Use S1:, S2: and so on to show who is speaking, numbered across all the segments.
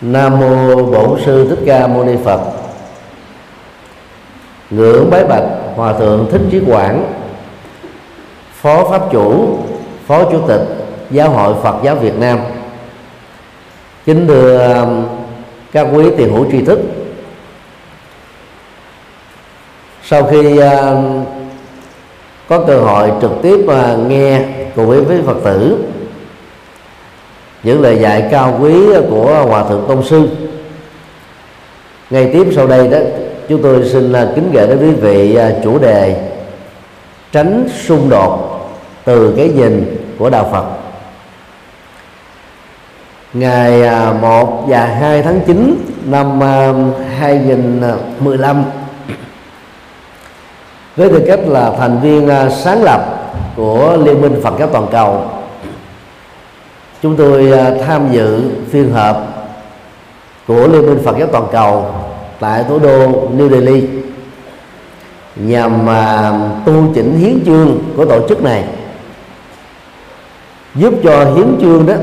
S1: Nam mô Bổn sư Thích Ca Mâu Ni Phật. Ngưỡng bái bạch Hòa thượng Thích Trí Quảng, Phó pháp chủ, Phó chủ tịch Giáo hội Phật giáo Việt Nam. Kính thưa um, các quý tiền hữu tri thức. Sau khi um, có cơ hội trực tiếp uh, nghe cùng với Phật tử những lời dạy cao quý của hòa thượng tôn sư. Ngay tiếp sau đây đó, chúng tôi xin à, kính gửi đến quý vị à, chủ đề tránh xung đột từ cái nhìn của đạo Phật. Ngày à, 1 và 2 tháng 9 năm 2015 với tư cách là thành viên sáng lập của Liên minh Phật giáo toàn cầu chúng tôi à, tham dự phiên họp của liên minh phật giáo toàn cầu tại thủ đô new delhi nhằm mà tu chỉnh hiến chương của tổ chức này. Giúp cho hiến chương đó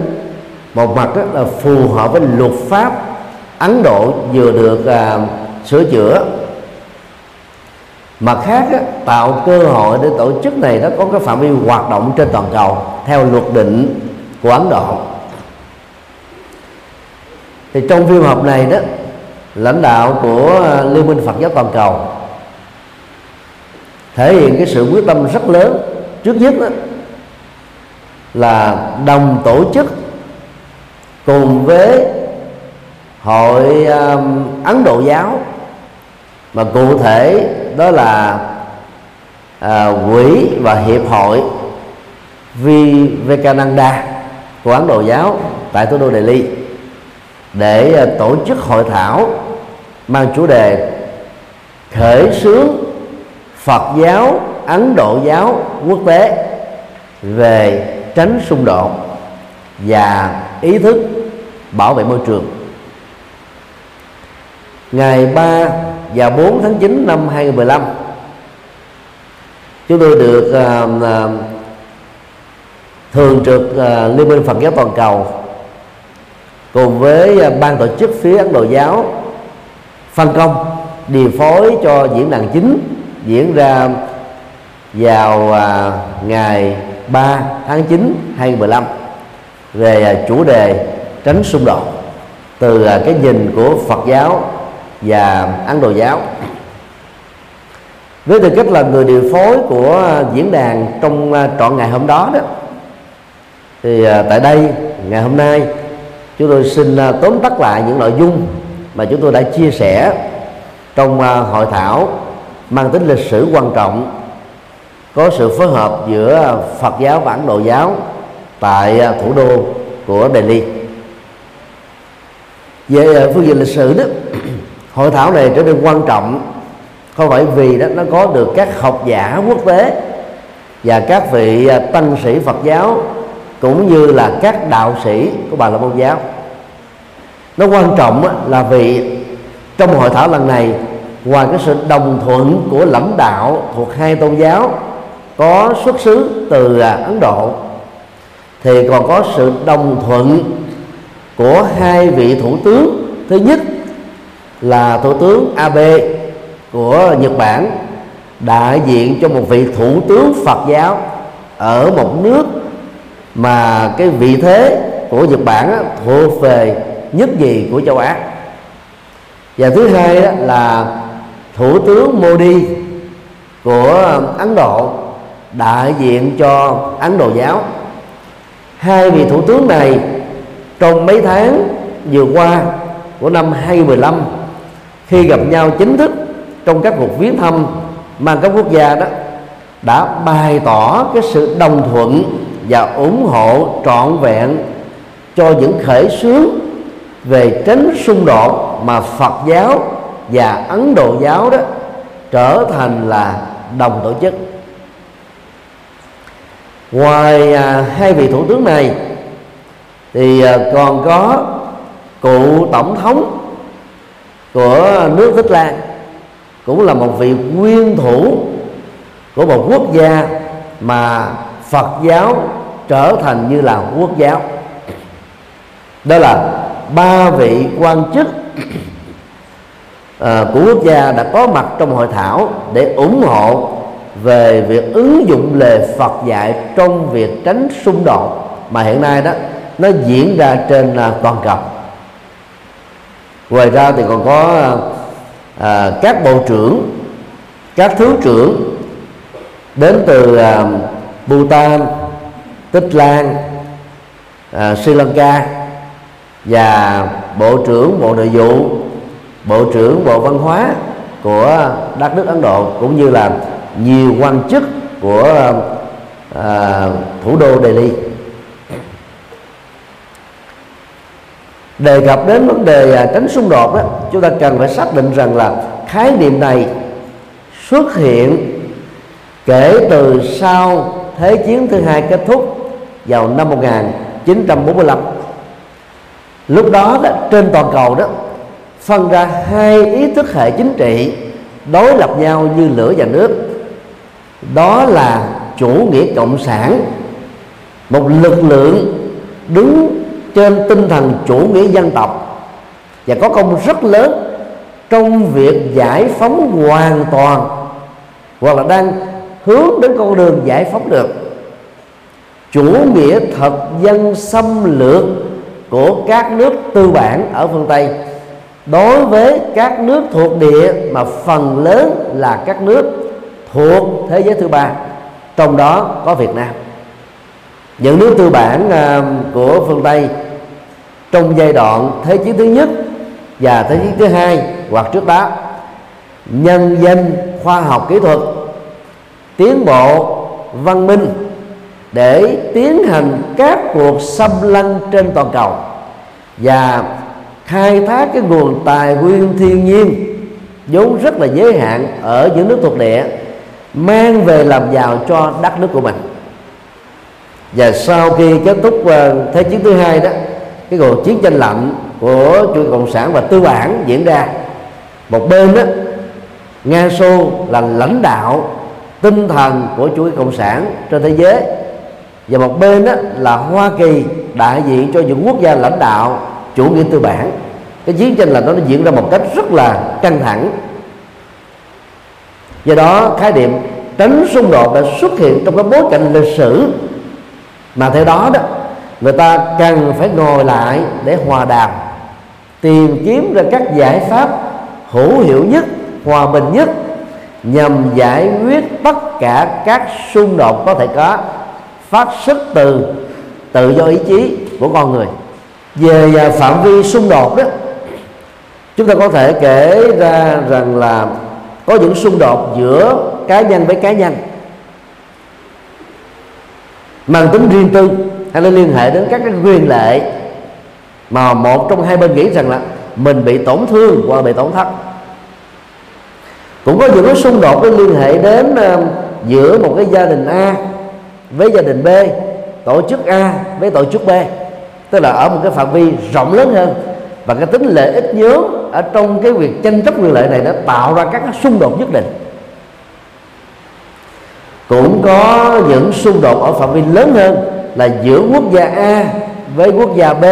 S1: một mặt đó là phù hợp với luật pháp ấn độ vừa được à, sửa chữa. Mặt khác đó, tạo cơ hội để tổ chức này nó có cái phạm vi hoạt động trên toàn cầu theo luật định của Ấn Độ. Thì trong phiên họp này đó lãnh đạo của ờ, Liên minh Phật giáo toàn cầu thể hiện cái sự quyết tâm rất lớn trước nhất đó là đồng tổ chức cùng với hội um, Ấn Độ giáo. Mà cụ thể đó là uh, quỹ và hiệp hội Vivekananda của Ấn Độ giáo tại thủ đô Delhi để ờ, tổ chức hội thảo mang chủ đề khởi xướng Phật giáo Ấn Độ giáo quốc tế về tránh xung đột và ý thức bảo vệ môi trường. Ngày 3 và 4 tháng 9 năm 2015 chúng tôi được uh, uh, thường trực uh, liên minh phật giáo toàn cầu cùng với uh, ban tổ chức phía ấn độ giáo phân công điều phối cho diễn đàn chính diễn ra vào uh, ngày 3 tháng 9 2015 về uh, chủ đề tránh xung đột từ uh, cái nhìn của Phật giáo và Ấn Độ giáo. Với tư cách là người điều phối của diễn đàn trong trọn ngày hôm đó đó thì à, tại đây ngày hôm nay chúng tôi xin à, tóm tắt lại những nội dung mà chúng tôi đã chia sẻ trong à, hội thảo mang tính lịch sử quan trọng có sự phối hợp giữa Phật giáo và Ấn Độ giáo tại à, thủ đô của Delhi. Về à, phương diện lịch sử đó hội thảo này trở nên quan trọng không phải vì đó nó có được các học giả quốc tế và các vị à, tăng sĩ Phật giáo cũng như là các đạo sĩ của bà la môn giáo. Nó quan trọng là vì trong hội thảo lần này, ngoài cái sự đồng thuận của lãnh đạo thuộc hai tôn giáo có xuất xứ từ à, Ấn Độ, thì còn có sự đồng thuận của hai vị thủ tướng. Thứ nhất là thủ tướng Abe của Nhật Bản, đại diện cho một vị thủ tướng Phật giáo ở một nước mà cái vị thế của Nhật Bản á, thuộc về nhất gì của châu Á. Và thứ hai đó là thủ tướng Modi của Ấn Độ đại diện cho Ấn Độ giáo. Hai vị thủ tướng này trong mấy tháng vừa qua của năm 2015 khi gặp nhau chính thức trong các cuộc viếng thăm mang các quốc gia đó đã bày tỏ cái sự đồng thuận và ủng hộ trọn vẹn cho những khởi xướng về tránh xung đột mà Phật giáo và Ấn Độ giáo đó trở thành là đồng tổ chức. Ngoài à, hai vị thủ tướng này thì à, còn có cựu tổng thống của nước Thích Lan cũng là một vị nguyên thủ của một quốc gia mà Phật giáo trở thành như là quốc giáo. Đó là ba vị quan chức à, của quốc gia đã có mặt trong hội thảo để ủng hộ về việc ứng dụng lời Phật dạy trong việc tránh xung đột mà hiện nay đó nó diễn ra trên à, toàn cầu. Ngoài ra thì còn có à, các bộ trưởng các thứ trưởng đến từ à, Bhutan, Tích Lan, à, Sri Lanka và bộ trưởng bộ nội vụ, bộ trưởng bộ văn hóa của đất nước Ấn Độ cũng như là nhiều quan chức của à, thủ đô Delhi. Đề cập đến vấn đề à, tránh xung đột đó chúng ta cần phải xác định rằng là khái niệm này xuất hiện kể từ sau Thế chiến thứ hai kết thúc vào năm 1945 lúc đó, đó trên toàn cầu đó phân ra hai ý thức hệ chính trị đối lập nhau như lửa và nước. Đó là chủ nghĩa cộng sản một lực lượng đứng trên tinh thần chủ nghĩa dân tộc và có công rất lớn trong việc giải phóng hoàn toàn hoặc là đang hướng đến con đường giải phóng được. Chủ nghĩa thực dân xâm lược của các nước tư bản ở phương Tây. Đối với các nước thuộc địa mà phần lớn là các nước thuộc thế giới thứ ba, trong đó có Việt Nam. Những nước tư bản à, của phương Tây trong giai đoạn thế chiến thứ nhất và thế chiến thứ hai hoặc trước đó, nhân dân khoa học kỹ thuật tiến bộ văn minh để tiến hành các cuộc xâm lăng trên toàn cầu và khai thác cái nguồn tài nguyên thiên nhiên vốn rất là giới hạn ở những nước thuộc địa, mang về làm giàu cho đất nước của mình. Và sau khi kết thúc ờ, thế chiến thứ hai đó, cái cuộc chiến tranh lạnh của chủ cộng sản và tư bản diễn ra. Một bên đó, nga xô là lãnh đạo tinh thần của chủ nghĩa cộng sản trên thế giới. Và một bên đó là hoa kỳ đại diện cho những quốc gia lãnh đạo chủ nghĩa tư bản. Cái chiến tranh là nó diễn ra một cách rất là căng thẳng. Do đó, khái niệm tránh xung đột đã xuất hiện trong cái bối cảnh lịch sử. Mà theo đó đó, người ta cần phải ngồi lại để hòa đàm, tìm kiếm ra các giải pháp hữu hiệu nhất, hòa bình nhất nhằm giải quyết tất cả các xung đột có thể có phát xuất từ tự do ý chí của con người. Về à, phạm vi xung đột đó, chúng ta có thể kể ra rằng là có những xung đột giữa cá nhân với cá nhân. Mang tính riêng tư hay là liên hệ đến các cái quyền lệ mà một trong hai bên nghĩ rằng là mình bị tổn thương hoặc bị tổn thất cũng có những cái xung đột cái liên hệ đến uh, giữa một cái gia đình A với gia đình B tổ chức A với tổ chức B. Tức là ở một cái phạm vi rộng lớn hơn. Và cái tính lợi ích nhớ ở trong cái việc tranh chấp quyền lợi này đã tạo ra các xung đột nhất định. Cũng có những xung đột ở phạm vi lớn hơn là giữa quốc gia A với quốc gia B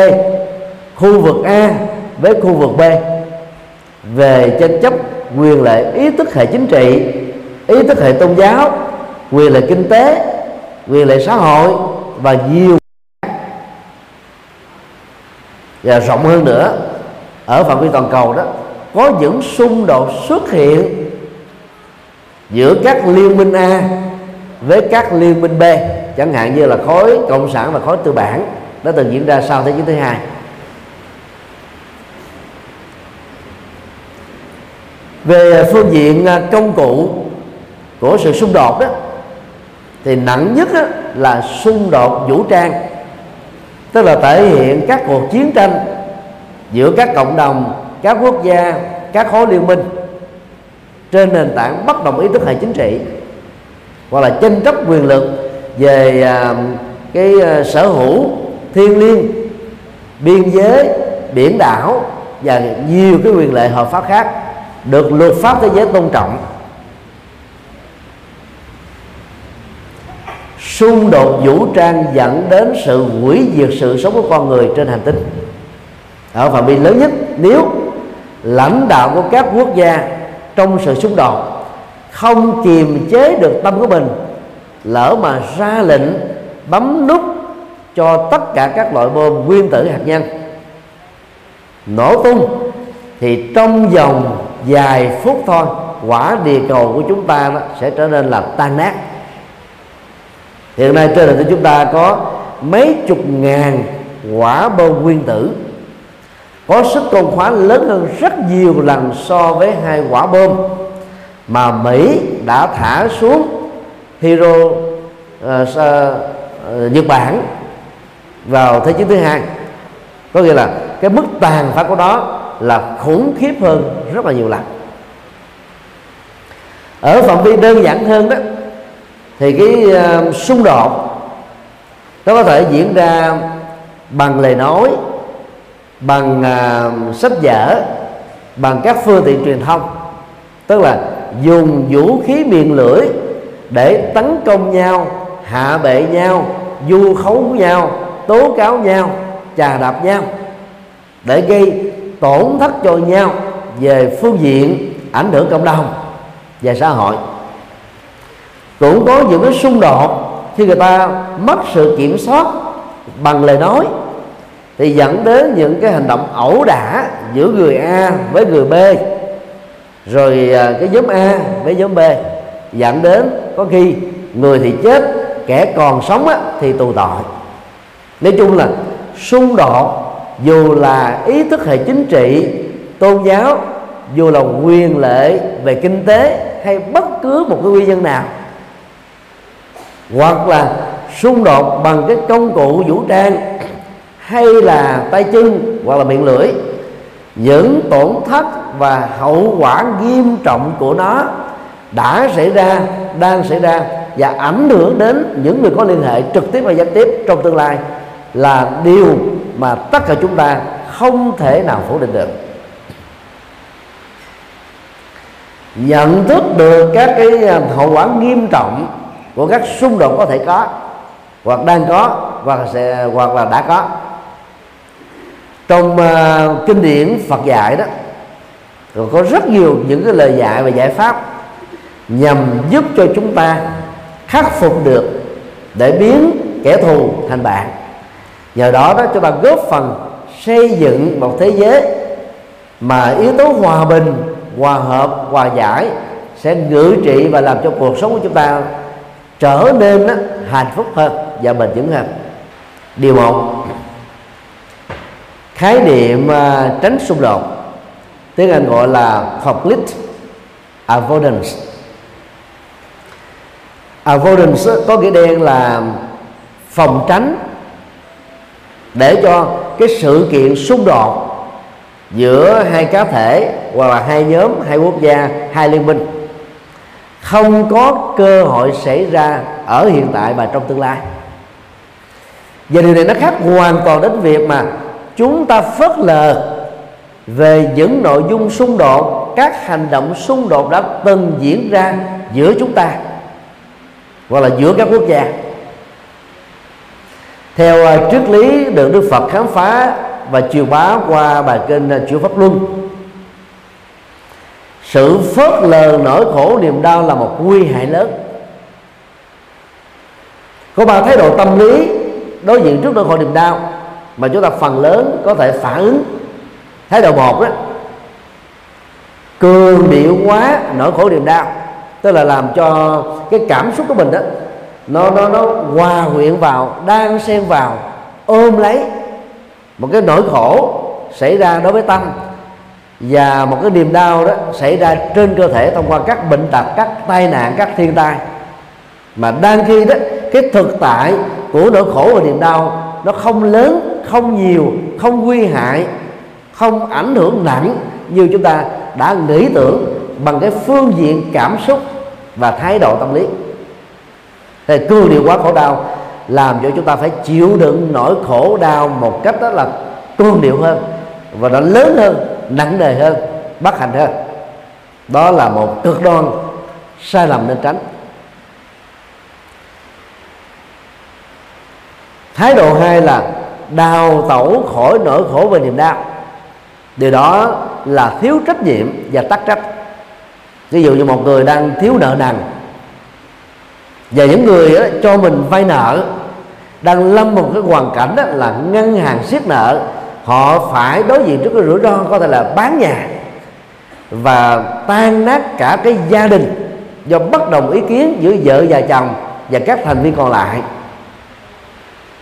S1: khu vực A với khu vực B. Về tranh chấp quyền lợi ý thức hệ chính trị, ý thức hệ tôn giáo quyền lợi kinh tế quyền lợi xã hội và nhiều và rộng hơn nữa, ở phạm vi toàn cầu đó, có những xung đột xuất hiện giữa các liên minh A với các liên minh B, chẳng hạn như là khối cộng sản và khối tư bản đã từng diễn ra sau thế chiến thứ hai. Về phương diện à, công cụ của sự xung đột đó, thì nặng nhất đó là xung đột vũ trang. Tức là thể hiện các cuộc chiến tranh giữa các cộng đồng, các quốc gia, các khối liên minh trên nền tảng bất đồng ý thức hệ chính trị, hoặc là tranh chấp quyền lực về à, cái à, sở hữu thiên liêng, biên giới, biển đảo và nhiều cái quyền lợi hợp pháp khác được luật pháp thế giới tôn trọng. Xung đột vũ trang dẫn đến sự hủy diệt sự sống của con người trên hành tinh. Ở phạm vi lớn nhất, nếu lãnh đạo của các quốc gia trong sự xung đột không kiềm chế được tâm của mình, lỡ mà ra lệnh bấm nút cho tất cả các loại bom nguyên tử hạt nhân nổ tung, thì trong vòng vài phút thôi quả địa cầu của chúng ta đó sẽ trở nên là tan nát. Hiện nay trên đời của chúng ta có mấy chục ngàn quả bom nguyên tử. Có sức công khóa lớn hơn rất nhiều lần so với hai quả bom mà Mỹ đã thả xuống Hiro uh, uh, Nhật Bản vào thế chiến thứ hai. Có nghĩa là cái mức tàn phá của đó là khủng khiếp hơn rất là nhiều lần. Ở phạm vi đơn giản hơn đó thì cái uh, xung đột nó có thể diễn ra bằng lời nói bằng uh, sách vở bằng các phương tiện truyền thông. Tức là dùng vũ khí miệng lưỡi để tấn công nhau hạ bệ nhau du khấu nhau tố cáo nhau chà đạp nhau để gây tổn thất cho nhau về phương diện ảnh hưởng cộng đồng và xã hội. Cũng có những cái xung đột khi người ta mất sự kiểm soát bằng lời nói thì dẫn đến những cái hành động ẩu đả giữa người A với người B rồi à, cái nhóm A với nhóm B dẫn đến có khi người thì chết kẻ còn sống á, thì tù tội. Nói chung là xung đột dù là ý thức hệ chính trị, tôn giáo, dù là quyền lệ về kinh tế hay bất cứ một cái nguyên nhân nào, hoặc là xung đột bằng cái công cụ vũ trang, hay là tay chân, hoặc là miệng lưỡi, những tổn thất và hậu quả nghiêm trọng của nó đã xảy ra, đang xảy ra và ảnh hưởng đến những người có liên hệ trực tiếp và gián tiếp trong tương lai là điều mà tất cả chúng ta không thể nào phủ định được. Nhận thức được các cái à, hậu quả nghiêm trọng của các xung đột có thể có hoặc đang có hoặc sẽ hoặc là đã có. Trong uh, kinh điển Phật dạy đó rồi có rất nhiều những cái lời dạy và giải pháp nhằm giúp cho chúng ta khắc phục được để biến kẻ thù thành bạn nhờ đó đó chúng ta góp phần xây dựng một thế giới mà yếu tố hòa bình hòa hợp hòa giải sẽ ngự trị và làm cho cuộc sống của chúng ta trở nên đó, hạnh phúc hơn và bền vững hơn. Điều một khái niệm uh, tránh xung đột tiếng anh gọi là conflict avoidance. Avoidance có nghĩa đen là phòng tránh để cho cái sự kiện xung đột giữa hai cá thể hoặc là hai nhóm, hai quốc gia, hai liên minh không có cơ hội xảy ra ở hiện tại và trong tương lai. Và điều này nó khác hoàn toàn đến việc mà chúng ta phớt lờ về những nội dung xung đột, các hành động xung đột đã từng diễn ra giữa chúng ta hoặc là giữa các quốc gia theo à, triết lý được Đức Phật khám phá và truyền bá qua bài kinh à, Chư Pháp Luân. Sự phớt lờ nỗi khổ niềm đau là một nguy hại lớn. Có ba thái độ tâm lý đối diện trước nỗi khổ niềm đau mà chúng ta phần lớn có thể phản ứng. Thái độ một đó, cường điệu quá nỗi khổ niềm đau, tức là làm cho cái cảm xúc của mình đó nó nó nó hòa quyện vào, đang xen vào, ôm lấy. Một cái nỗi khổ xảy ra đối với tâm và một cái niềm đau đó xảy ra trên cơ thể thông qua các bệnh tật, các tai nạn, các thiên tai. Mà đang khi đó, cái thực tại của nỗi khổ và niềm đau nó không lớn, không nhiều, không nguy hại, không ảnh hưởng nặng như chúng ta đã nghĩ tưởng bằng cái phương diện cảm xúc và thái độ tâm lý thì cương điệu quá khổ đau, làm cho chúng ta phải chịu đựng nỗi khổ đau một cách đó là cương điệu hơn và nó lớn hơn, nặng nề hơn, bất hạnh hơn. Đó là một cực đoan sai lầm nên tránh. Thái độ hai là đào tẩu khỏi nỗi khổ và niềm đau. Điều đó là thiếu trách nhiệm và tắc trách. Ví dụ như một người đang thiếu nợ nần và những người đó, cho mình vay nợ đang lâm một cái hoàn cảnh đó là ngân hàng siết nợ họ phải đối diện trước cái rủi ro có thể là bán nhà và tan nát cả cái gia đình do bất đồng ý kiến giữa vợ và chồng và các thành viên còn lại.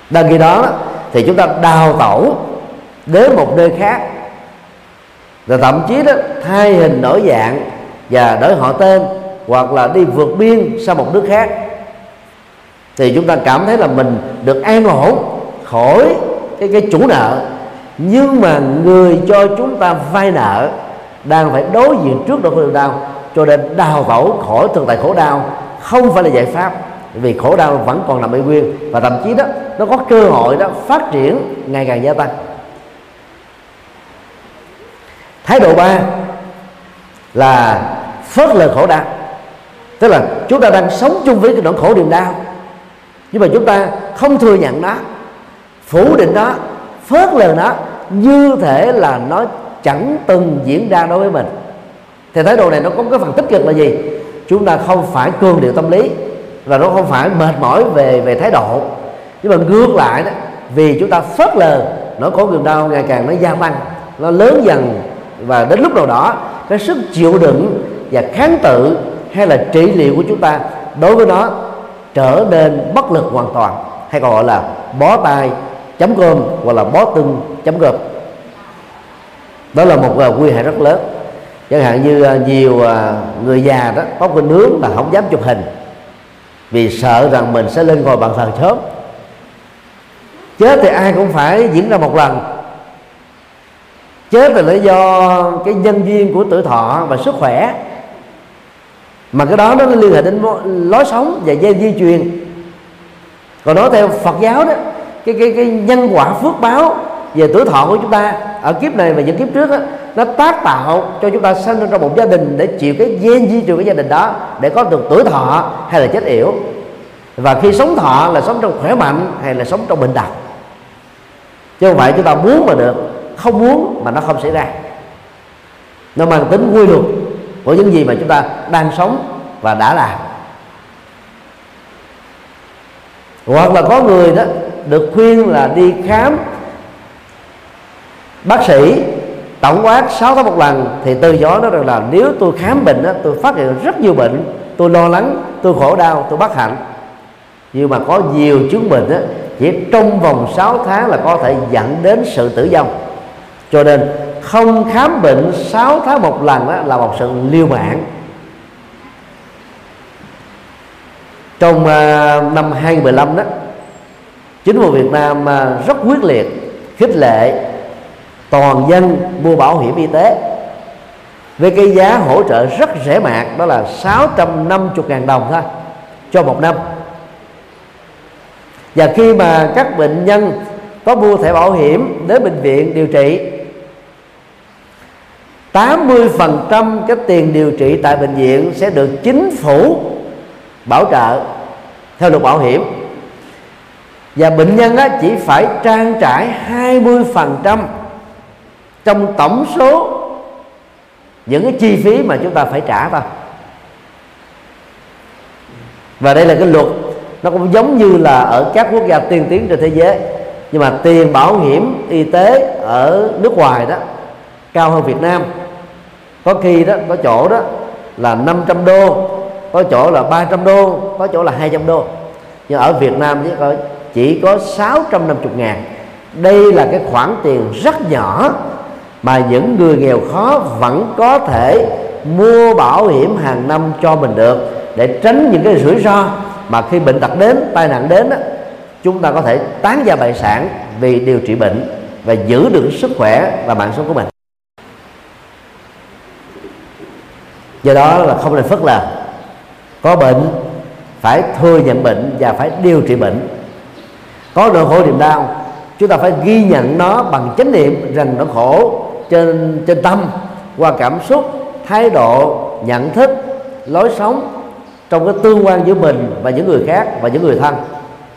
S1: Đằng khi đó thì chúng ta đào tẩu đến một nơi khác và thậm chí đó thay hình đổi dạng và đổi họ tên hoặc là đi vượt biên sang một nước khác thì chúng ta cảm thấy là mình được an ổn khỏi cái cái chủ nợ. Nhưng mà người cho chúng ta vay nợ đang phải đối diện trước nỗi khổ đau, cho nên đào tẩu khỏi thực tại khổ đau không phải là giải pháp, vì khổ đau vẫn còn nằm ở nguyên và thậm chí đó, nó có cơ hội đó phát triển ngày càng gia tăng. Thái độ ba là phớt lờ khổ đau, tức là chúng ta đang sống chung với cái nỗi khổ niềm đau nhưng mà chúng ta không thừa nhận nó, phủ định nó, phớt lờ nó như thể là nó chẳng từng diễn ra đối với mình. Thì thái độ này nó có cái phần tích cực là gì? Chúng ta không phải cương điệu tâm lý và nó không phải mệt mỏi về về thái độ. Nhưng mà ngược lại đó, vì chúng ta phớt lờ, nó có niềm đau, ngày càng nó gia tăng, nó lớn dần và đến lúc nào đó, cái sức chịu đựng và kháng tự hay là trị liệu của chúng ta đối với nó trở nên bất lực hoàn toàn hay còn gọi là bó tay chấm cơm hoặc là bó tưng chấm cơm đó là một uh, nguy hại rất lớn. Chẳng hạn như uh, nhiều uh, người già đó có cái nướng là không dám chụp hình vì sợ rằng mình sẽ lên ngồi bàn thờ sớm. Chết thì ai cũng phải diễn ra một lần. Chết là lý do cái nhân duyên của tuổi thọ và sức khỏe mà cái đó nó liên hệ đến lối sống và dây di truyền. Còn nói theo Phật giáo đó cái cái cái nhân quả phước báo về tuổi thọ của chúng ta ở kiếp này và những kiếp trước đó, nó tác tạo cho chúng ta sinh ra trong một gia đình để chịu cái gen di truyền của gia đình đó để có được tuổi thọ hay là chết yểu. Và khi sống thọ là sống trong khỏe mạnh hay là sống trong bệnh tật. Chứ không phải chúng ta muốn mà được không muốn mà nó không xảy ra. Nó mang tính quy luật của những gì mà chúng ta đang sống và đã làm. Hoặc là có người đó được khuyên là đi khám bác sĩ tổng quát 6 tháng một lần thì từ gió đó rằng là nếu tôi khám bệnh đó, tôi phát hiện rất nhiều bệnh tôi lo lắng tôi khổ đau tôi bất hạnh. Nhưng mà có nhiều chứng bệnh đó, chỉ trong vòng 6 tháng là có thể dẫn đến sự tử vong. Cho nên không khám bệnh 6 tháng một lần đó là một sự liêu mạng trong uh, năm 2015 đó chính phủ Việt Nam uh, rất quyết liệt khích lệ toàn dân mua bảo hiểm y tế với cái giá hỗ trợ rất rẻ mạt đó là 650.000 đồng thôi cho một năm. Và khi mà các bệnh nhân có mua thẻ bảo hiểm đến bệnh viện điều trị 80% cái tiền điều trị tại bệnh viện sẽ được chính phủ bảo trợ theo luật bảo hiểm. Và bệnh nhân á, chỉ phải trang trải 20% trong tổng số những cái chi phí mà chúng ta phải trả thôi và đây là cái luật nó cũng giống như là ở các quốc gia tiên tiến trên thế giới nhưng mà tiền bảo hiểm y tế ở nước ngoài đó cao hơn Việt Nam có khi đó có chỗ đó là 500 đô có chỗ là 300 đô có chỗ là 200 đô. Nhưng ở Việt Nam chỉ có chỉ có 650 ngàn. Đây là cái khoản tiền rất nhỏ mà những người nghèo khó vẫn có thể mua bảo hiểm hàng năm cho mình được để tránh những cái rủi ro mà khi bệnh tật đến tai nạn đến đó, chúng ta có thể tán gia bại sản vì điều trị bệnh và giữ được sức khỏe và mạng sống của mình. Do đó là không nên phớt lờ. Có bệnh, phải thừa nhận bệnh và phải điều trị bệnh. Có nỗi khổ niềm đau, chúng ta phải ghi nhận nó bằng chánh niệm rằng nó khổ trên trên tâm, qua cảm xúc, thái độ, nhận thức, lối sống trong cái tương quan giữa mình và những người khác và những người thân.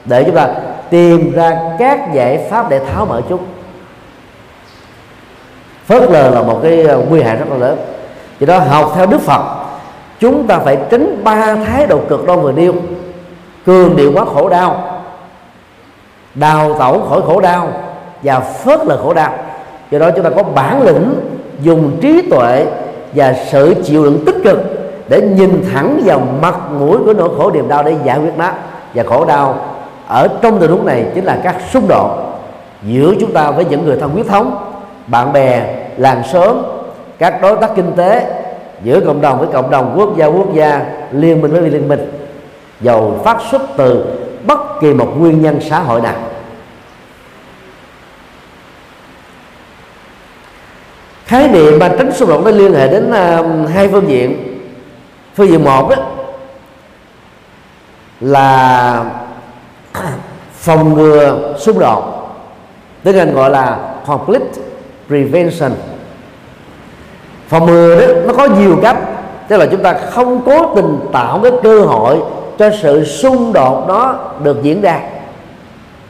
S1: Để chúng ta tìm ra các giải pháp để tháo mở chúng. Phớt lờ là một cái ờ, nguy hại rất là lớn do đó, học theo đức phật, chúng ta phải tránh ba thái độ cực đoan vừa nêu. Cường điệu quá khổ đau, đào tẩu khỏi khổ đau, và phớt lờ khổ đau. Do đó chúng ta có bản lĩnh dùng trí tuệ và sự chịu đựng tích cực để nhìn thẳng vào mặt mũi của nỗi khổ niềm đau để giải quyết nó. Và khổ đau ở trong tình huống này chính là các xung đột giữa chúng ta với những người thân huyết thống, bạn bè, làng xóm các đối tác kinh tế giữa cộng đồng với cộng đồng quốc gia quốc gia liên minh với liên minh dầu phát xuất từ bất kỳ một nguyên nhân xã hội nào. Khái niệm mà tránh xung đột nó liên hệ đến uh, hai phương diện. Phương diện một đó là phòng ngừa xung đột tiếng anh gọi là conflict prevention phòng ngừa đó, nó có nhiều cách. Tức là chúng ta không cố tình tạo cái cơ hội cho sự xung đột đó được diễn ra.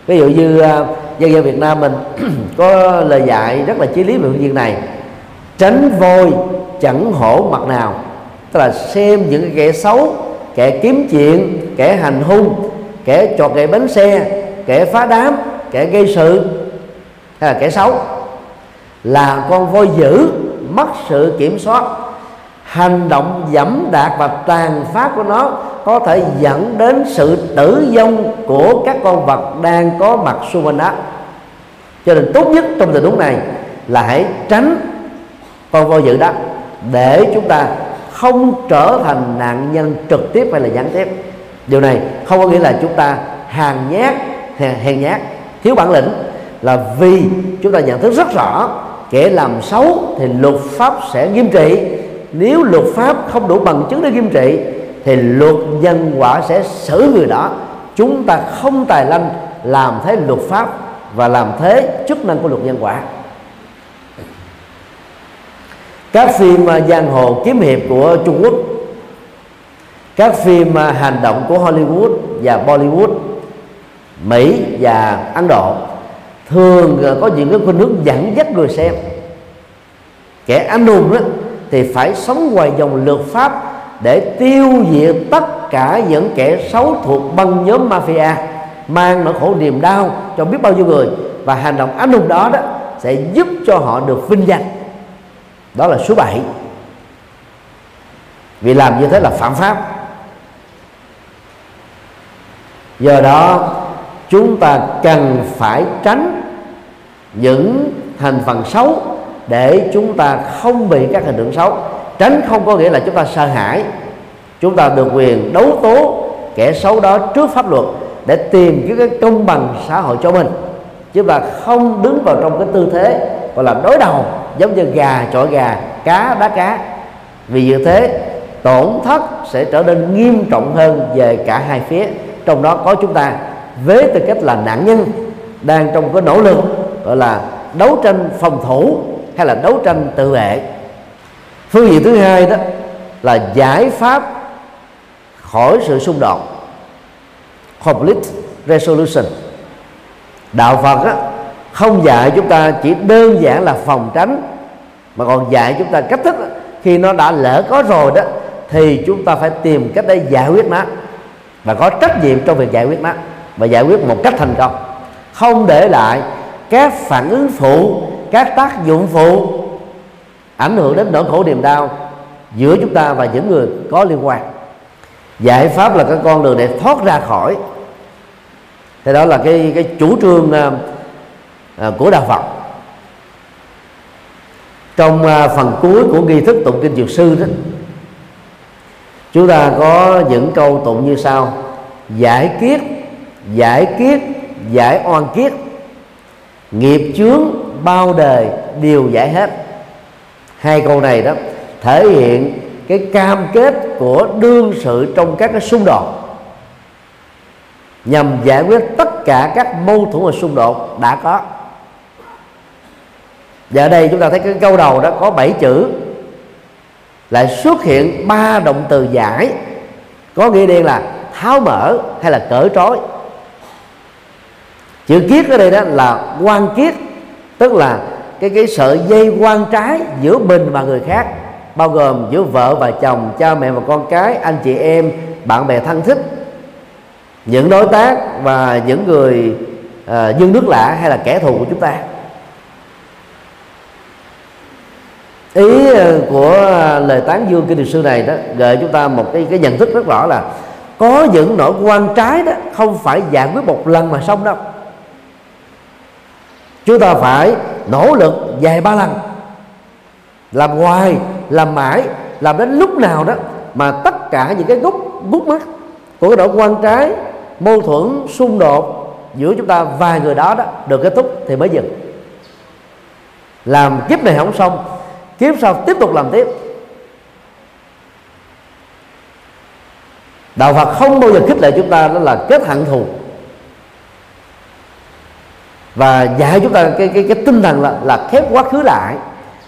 S1: Ví dụ như à, dân dân Việt Nam mình có lời dạy rất là chí lý về phương diện này. Tránh vôi, chẳng hổ mặt nào. Tức là xem những kẻ xấu, kẻ kiếm chuyện, kẻ hành hung, kẻ chọt gậy bánh xe, kẻ phá đám, kẻ gây sự hay là kẻ xấu. Là con voi dữ mất sự kiểm soát. Hành động dẫm đạp và tàn phát của nó có thể dẫn đến sự tử vong của các con vật đang có mặt xung quanh đó cho nên tốt nhất trong tình huống này là hãy tránh con voi dữ đó, để chúng ta không trở thành nạn nhân trực tiếp hay là gián tiếp. Điều này không có nghĩa là chúng ta hàng nhát, hèn nhát. Thiếu bản lĩnh là vì chúng ta nhận thức rất rõ kẻ làm xấu thì luật pháp sẽ nghiêm trị. Nếu luật pháp không đủ bằng chứng để nghiêm trị, thì luật nhân quả sẽ xử người đó. Chúng ta không tài lanh làm thế luật pháp và làm thế chức năng của luật nhân quả. Các phim à, giang hồ kiếm hiệp của Trung Quốc, các phim à, hành động của Hollywood và Bollywood, Mỹ và Ấn Độ thường có những cái khuynh hướng dẫn dắt người xem. Kẻ anh hùng đó thì phải sống ngoài dòng luật pháp để tiêu diệt tất cả những kẻ xấu thuộc băng nhóm mafia, mang nỗi khổ niềm đau cho biết bao nhiêu người. Và hành động anh hùng đó đó sẽ giúp cho họ được vinh danh. Đó là số 7 vì làm như thế là phạm pháp. Do đó chúng ta cần phải tránh những thành phần xấu để chúng ta không bị các hình tượng xấu. Tránh không có nghĩa là chúng ta sợ hãi. Chúng ta được quyền đấu tố kẻ xấu đó trước pháp luật để tìm cái công bằng xã hội cho mình. Chứ mà không đứng vào trong cái tư thế gọi là đối đầu giống như gà chọi gà, cá đá cá. Vì như thế, tổn thất sẽ trở nên nghiêm trọng hơn về cả hai phía. Trong đó có chúng ta với tư cách là nạn nhân đang trong cái nỗ lực gọi là đấu tranh phòng thủ hay là đấu tranh tự vệ. Phương diện thứ hai đó là giải pháp khỏi sự xung đột. Conflict resolution. Đạo phật á, không dạy chúng ta chỉ đơn giản là phòng tránh mà còn dạy chúng ta cách thức khi nó đã lỡ có rồi đó thì chúng ta phải tìm cách để giải quyết nó và có trách nhiệm trong việc giải quyết nó và giải quyết một cách thành công. Không để lại các phản ứng phụ các tác dụng phụ ảnh hưởng đến nỗi khổ niềm đau giữa chúng ta và những người có liên quan. Giải pháp là cái con đường để thoát ra khỏi. Thì đó là cái cái chủ trương à, à của đạo Phật. Trong à, phần cuối của nghi thức tụng kinh dược sư đó chúng ta có những câu tụng như sau. Giải kiết giải kiết giải oan kiết nghiệp chướng bao đời, đều giải hết. Hai câu này đó thể hiện cái cam kết của đương sự trong các cái xung đột. Nhằm giải quyết tất cả các mâu thuẫn và xung đột đã có. Và ở đây chúng ta thấy cái câu đầu đó có 7 chữ. Lại xuất hiện ba động từ giải. Có nghĩa đen là tháo mở hay là cởi trói chữ kiết ở đây đó là quan kiết tức là cái cái sợi dây quan trái giữa mình và người khác bao gồm giữa vợ và chồng cha mẹ và con cái anh chị em bạn bè thân thích. Những đối tác và những người uh, dân nước lạ hay là kẻ thù của chúng ta. Ý à, của lời tán dương kinh điển sư này đó gợi chúng ta một cái cái nhận thức rất rõ là có những nỗi quan trái đó không phải giải quyết một lần mà xong đâu chúng ta phải nỗ lực vài ba lần. Làm hoài, làm mãi, làm đến lúc nào đó mà tất cả những cái gốc gút mắt của cái nỗi quan trái, mâu thuẫn, xung đột giữa chúng ta vài người đó đó được kết thúc thì mới dừng. Làm kiếp này không xong, kiếp sau tiếp tục làm tiếp. Đạo phật không bao giờ khích lệ chúng ta, đó là kết hận thù và dạy chúng ta cái cái cái tinh thần là là khép quá khứ lại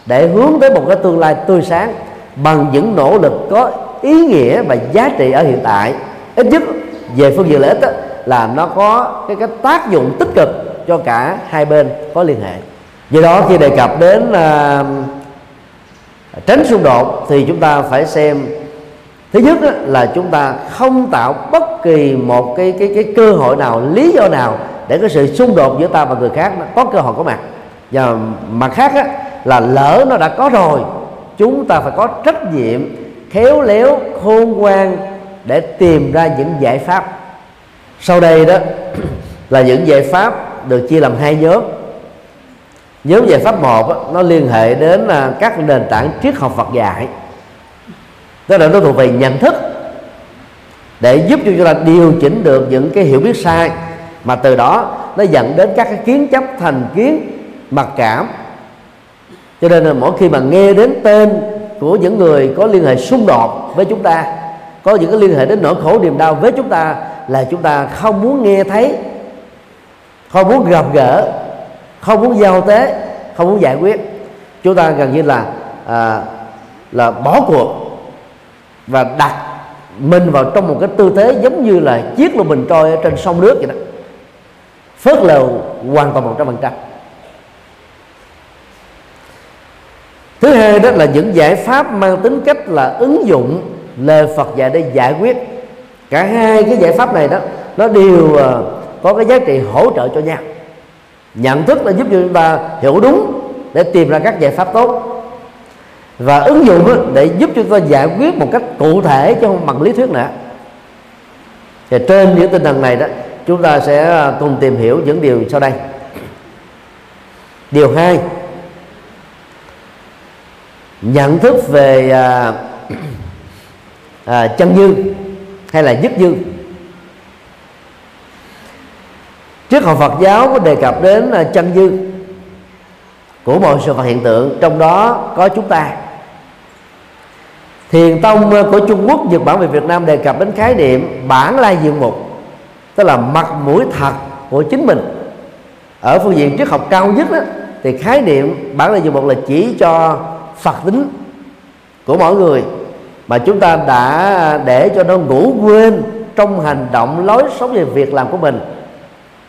S1: để hướng tới một cái tương lai tươi sáng bằng những nỗ lực có ý nghĩa và giá trị ở hiện tại. Ít nhất về phương diện lợi ích đó, là nó có cái cái tác dụng tích cực cho cả hai bên có liên hệ. Do đó khi đề cập đến uh, tránh xung đột thì chúng ta phải xem thứ nhất là chúng ta không tạo bất kỳ một cái cái cái cơ hội nào lý do nào để cái sự xung đột giữa ta và người khác nó có cơ hội có mặt. Và mặt khác á, là lỡ nó đã có rồi chúng ta phải có trách nhiệm khéo léo khôn ngoan để tìm ra những giải pháp. Sau đây đó là những giải pháp được chia làm hai nhóm. Nhóm giải pháp một á, nó liên hệ đến à, các nền tảng triết học Phật dạy. Tức là nó thuộc về nhận thức để giúp cho chúng ta điều chỉnh được những cái hiểu biết sai mà từ đó nó dẫn đến các cái kiến chấp thành kiến mặc cảm. Cho nên là mỗi khi mà nghe đến tên của những người có liên hệ xung đột với chúng ta có những cái liên hệ đến nỗi khổ niềm đau với chúng ta là chúng ta không muốn nghe thấy không muốn gặp gỡ không muốn giao tế không muốn giải quyết. Chúng ta gần như là à, là bỏ cuộc và đặt mình vào trong một cái tư thế giống như là chiếc lô bình trôi ở trên sông nước vậy đó phớt lờ hoàn toàn một trăm phần trăm. Thứ hai đó là những giải pháp mang tính cách là ứng dụng lời Phật dạy để giải quyết. Cả hai cái giải pháp này đó, nó đều ờ, có cái giá trị hỗ trợ cho nhau. Nhận thức là giúp cho chúng ta hiểu đúng để tìm ra các giải pháp tốt. Và ứng dụng để giúp cho chúng ta giải quyết một cách cụ thể chứ không bằng lý thuyết nữa. Thì trên những tinh thần này đó chúng ta sẽ à, cùng tìm hiểu những điều sau đây. Điều hai nhận thức về à, à, chân dư hay là dứt dư trước học Phật giáo có đề cập đến à, chân dư của mọi sự vật hiện tượng trong đó có chúng ta. Thiền tông à, của Trung Quốc Nhật Bản về Việt Nam đề cập đến khái niệm bản lai diện mục tức là mặt mũi thật của chính mình. Ở phương diện triết học cao nhất đó, thì khái niệm bản lề diện một là chỉ cho phật tính của mỗi người. Mà chúng ta đã để cho nó ngủ quên trong hành động lối sống về việc làm của mình.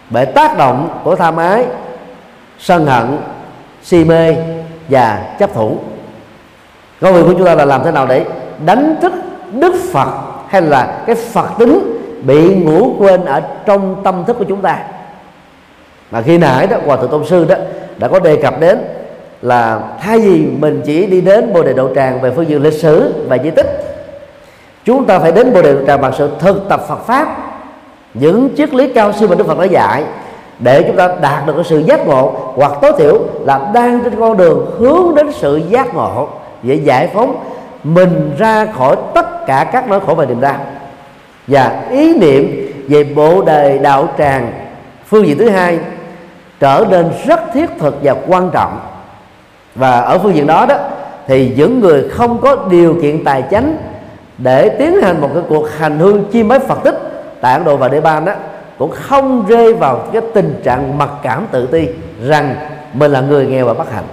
S1: Bởi tác động của tham ái sân hận si mê và chấp thủ. Công việc của chúng ta là làm thế nào để đánh thức đức phật hay là cái phật tính bị ngủ quên ở trong tâm thức của chúng ta. Mà khi nãy đó, hòa thượng tôn sư đó đã có đề cập đến là thay vì mình chỉ đi đến bồ đề đậu tràng về phương diện lịch sử và di tích, chúng ta phải đến bồ đề đậu tràng bằng sự thực tập Phật pháp. Những triết lý cao siêu mà Đức Phật đã dạy để chúng ta đạt được cái sự giác ngộ, hoặc tối thiểu là đang trên con đường hướng đến sự giác ngộ để giải phóng mình ra khỏi tất cả các nỗi khổ và niềm đau và ý niệm về bộ đề đạo tràng. Phương diện thứ hai, trở nên rất thiết thực và quan trọng. Và ở phương diện đó đó, thì những người không có điều kiện tài chánh để tiến hành một cái cuộc hành hương chiêm bái Phật tích tại Ấn Độ và Đế Ban đó, cũng không rơi vào cái tình trạng mặc cảm tự ti rằng mình là người nghèo và bất hạnh.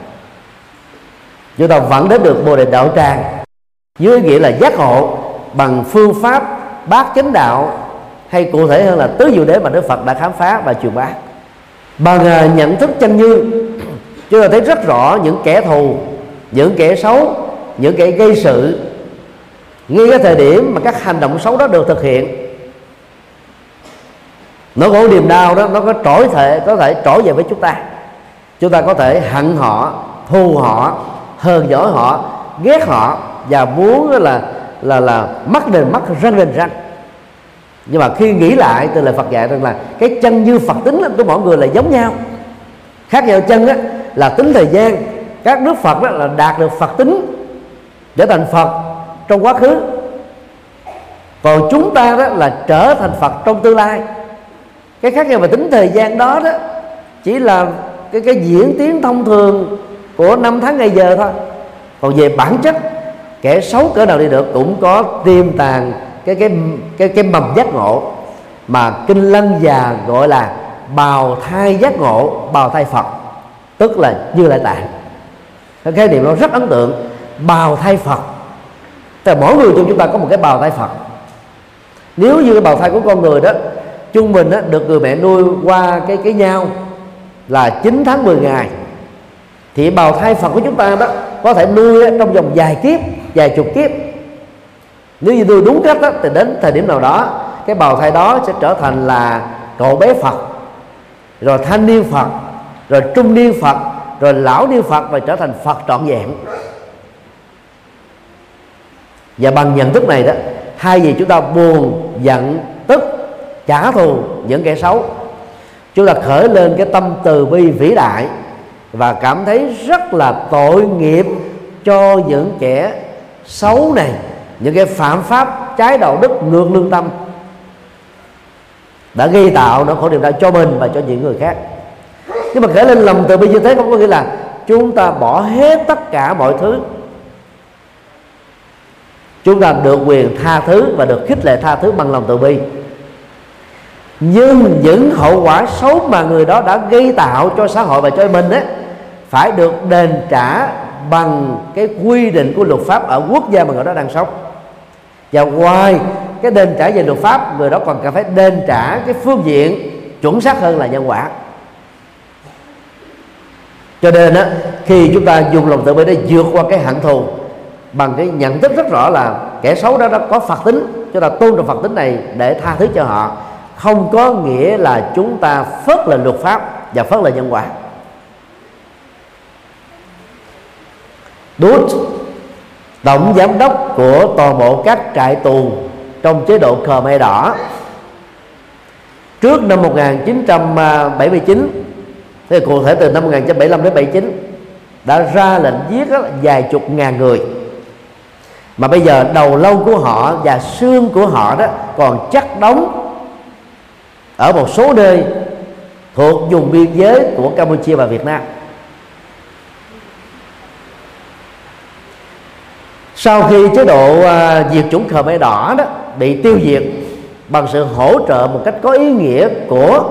S1: Chúng ta vẫn đến được bồ đề đạo tràng, dưới nghĩa là giác ngộ bằng phương pháp bát chánh đạo, hay cụ thể hơn là tứ diệu đế mà Đức Phật đã khám phá và truyền bá. Bằng nhận thức chân như chúng ta thấy rất rõ những kẻ thù, những kẻ xấu, những kẻ gây sự. Ngay cái thời điểm mà các hành động xấu đó được thực hiện, nó có niềm đau đó, nó có trỗi thể, có thể trỗi về với chúng ta. Chúng ta có thể hận họ, thù họ, hờn dỗi họ, ghét họ, và muốn là là là mắt đền mắt răng đền răng. Nhưng mà khi nghĩ lại từ lời Phật dạy rằng là cái chân như Phật tính của mọi người là giống nhau. Khác nhau chân á, là tính thời gian. Các đức Phật đó là đạt được Phật tính trở thành Phật trong quá khứ. Còn chúng ta đó là trở thành Phật trong tương lai. Cái khác nhau về tính thời gian đó đó chỉ là cái cái diễn tiến thông thường của năm tháng ngày giờ thôi. Còn về bản chất kẻ xấu cỡ nào đi được cũng có tiềm tàng cái cái cái cái mầm giác ngộ. Mà kinh lân già gọi là bào thai giác ngộ bào thai phật tức là như lại tạng. Cái khái niệm nó rất ấn tượng bào thai phật. Tức là mỗi người trong chúng ta có một cái bào thai phật. Nếu như cái bào thai của con người đó trung bình đó, được người mẹ nuôi qua cái cái nhau là 9 tháng 10 ngày thì bào thai Phật của chúng ta đó có thể nuôi trong vòng vài kiếp vài chục kiếp. Nếu như tôi đúng cách đó, thì đến thời điểm nào đó cái bào thai đó sẽ trở thành là cậu bé Phật rồi thanh niên Phật rồi trung niên Phật rồi lão niên Phật và trở thành Phật trọn vẹn. Và bằng nhận thức này đó hai gì chúng ta buồn giận tức trả thù những kẻ xấu chúng ta khởi lên cái tâm từ bi vĩ đại và cảm thấy rất là tội nghiệp cho những kẻ xấu này những cái phạm pháp trái đạo đức ngược lương tâm đã gây tạo nó khổ niềm đau cho mình và cho những người khác. Nhưng mà kể lên lòng từ bi như thế không có nghĩa là chúng ta bỏ hết tất cả mọi thứ. Chúng ta được quyền tha thứ và được khích lệ tha thứ bằng lòng từ bi. Nhưng những hậu quả xấu mà người đó đã gây tạo cho xã hội và cho mình ấy, phải được đền trả bằng cái quy định của luật pháp ở quốc gia mà người đó đang sống. Và ngoài cái đền trả về luật pháp người đó còn cần phải đền trả cái phương diện chuẩn xác hơn là nhân quả. Cho nên á khi chúng ta dùng lòng từ bi để vượt qua cái hận thù bằng cái nhận thức rất rõ là kẻ xấu đó, đã có phật tính chúng ta tôn trọng phật tính này để tha thứ cho họ. Không có nghĩa là chúng ta phớt lờ luật pháp và phớt lờ nhân quả. Đút tổng giám đốc của toàn bộ các trại tù trong chế độ Khmer đỏ. Trước năm 1979 thì cụ thể từ năm 1975 đến 79 đã ra lệnh giết vài chục ngàn người. Mà bây giờ đầu lâu của họ và xương của họ đó còn chắc đóng ở một số nơi thuộc vùng biên giới của Campuchia và Việt Nam. Sau khi chế độ uh, diệt chủng Khmer đỏ đó bị tiêu diệt bằng sự hỗ trợ một cách có ý nghĩa của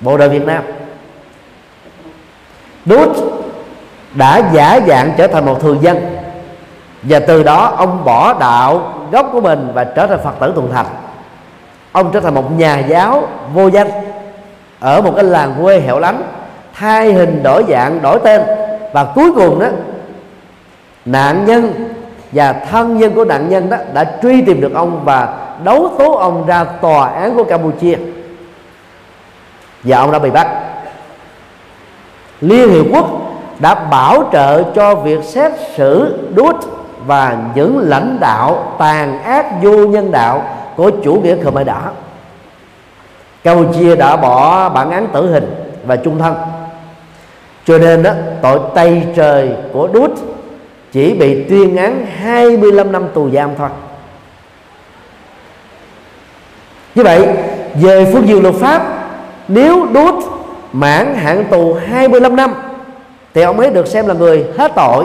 S1: bộ đội Việt Nam Đút đã giả dạng trở thành một thường dân và từ đó ông bỏ đạo gốc của mình và trở thành Phật tử thuần thành. Ông trở thành một nhà giáo vô danh ở một cái làng quê hẻo lánh thay hình đổi dạng đổi tên và cuối cùng đó nạn nhân và thân nhân của nạn nhân đó đã truy tìm được ông và đấu tố ông ra tòa án của Campuchia. Và ông đã bị bắt. Liên Hiệp Quốc đã bảo trợ cho việc xét xử đút và những lãnh đạo tàn ác vô nhân đạo của chủ nghĩa Khmer Đỏ Campuchia đã bỏ bản án tử hình và chung thân. Cho nên đó, tội tây trời của đút chỉ bị tuyên án 25 năm tù giam thôi. Như vậy, về phương diện luật pháp, nếu đút mãn hạn tù 25 năm, thì ông ấy được xem là người hết tội,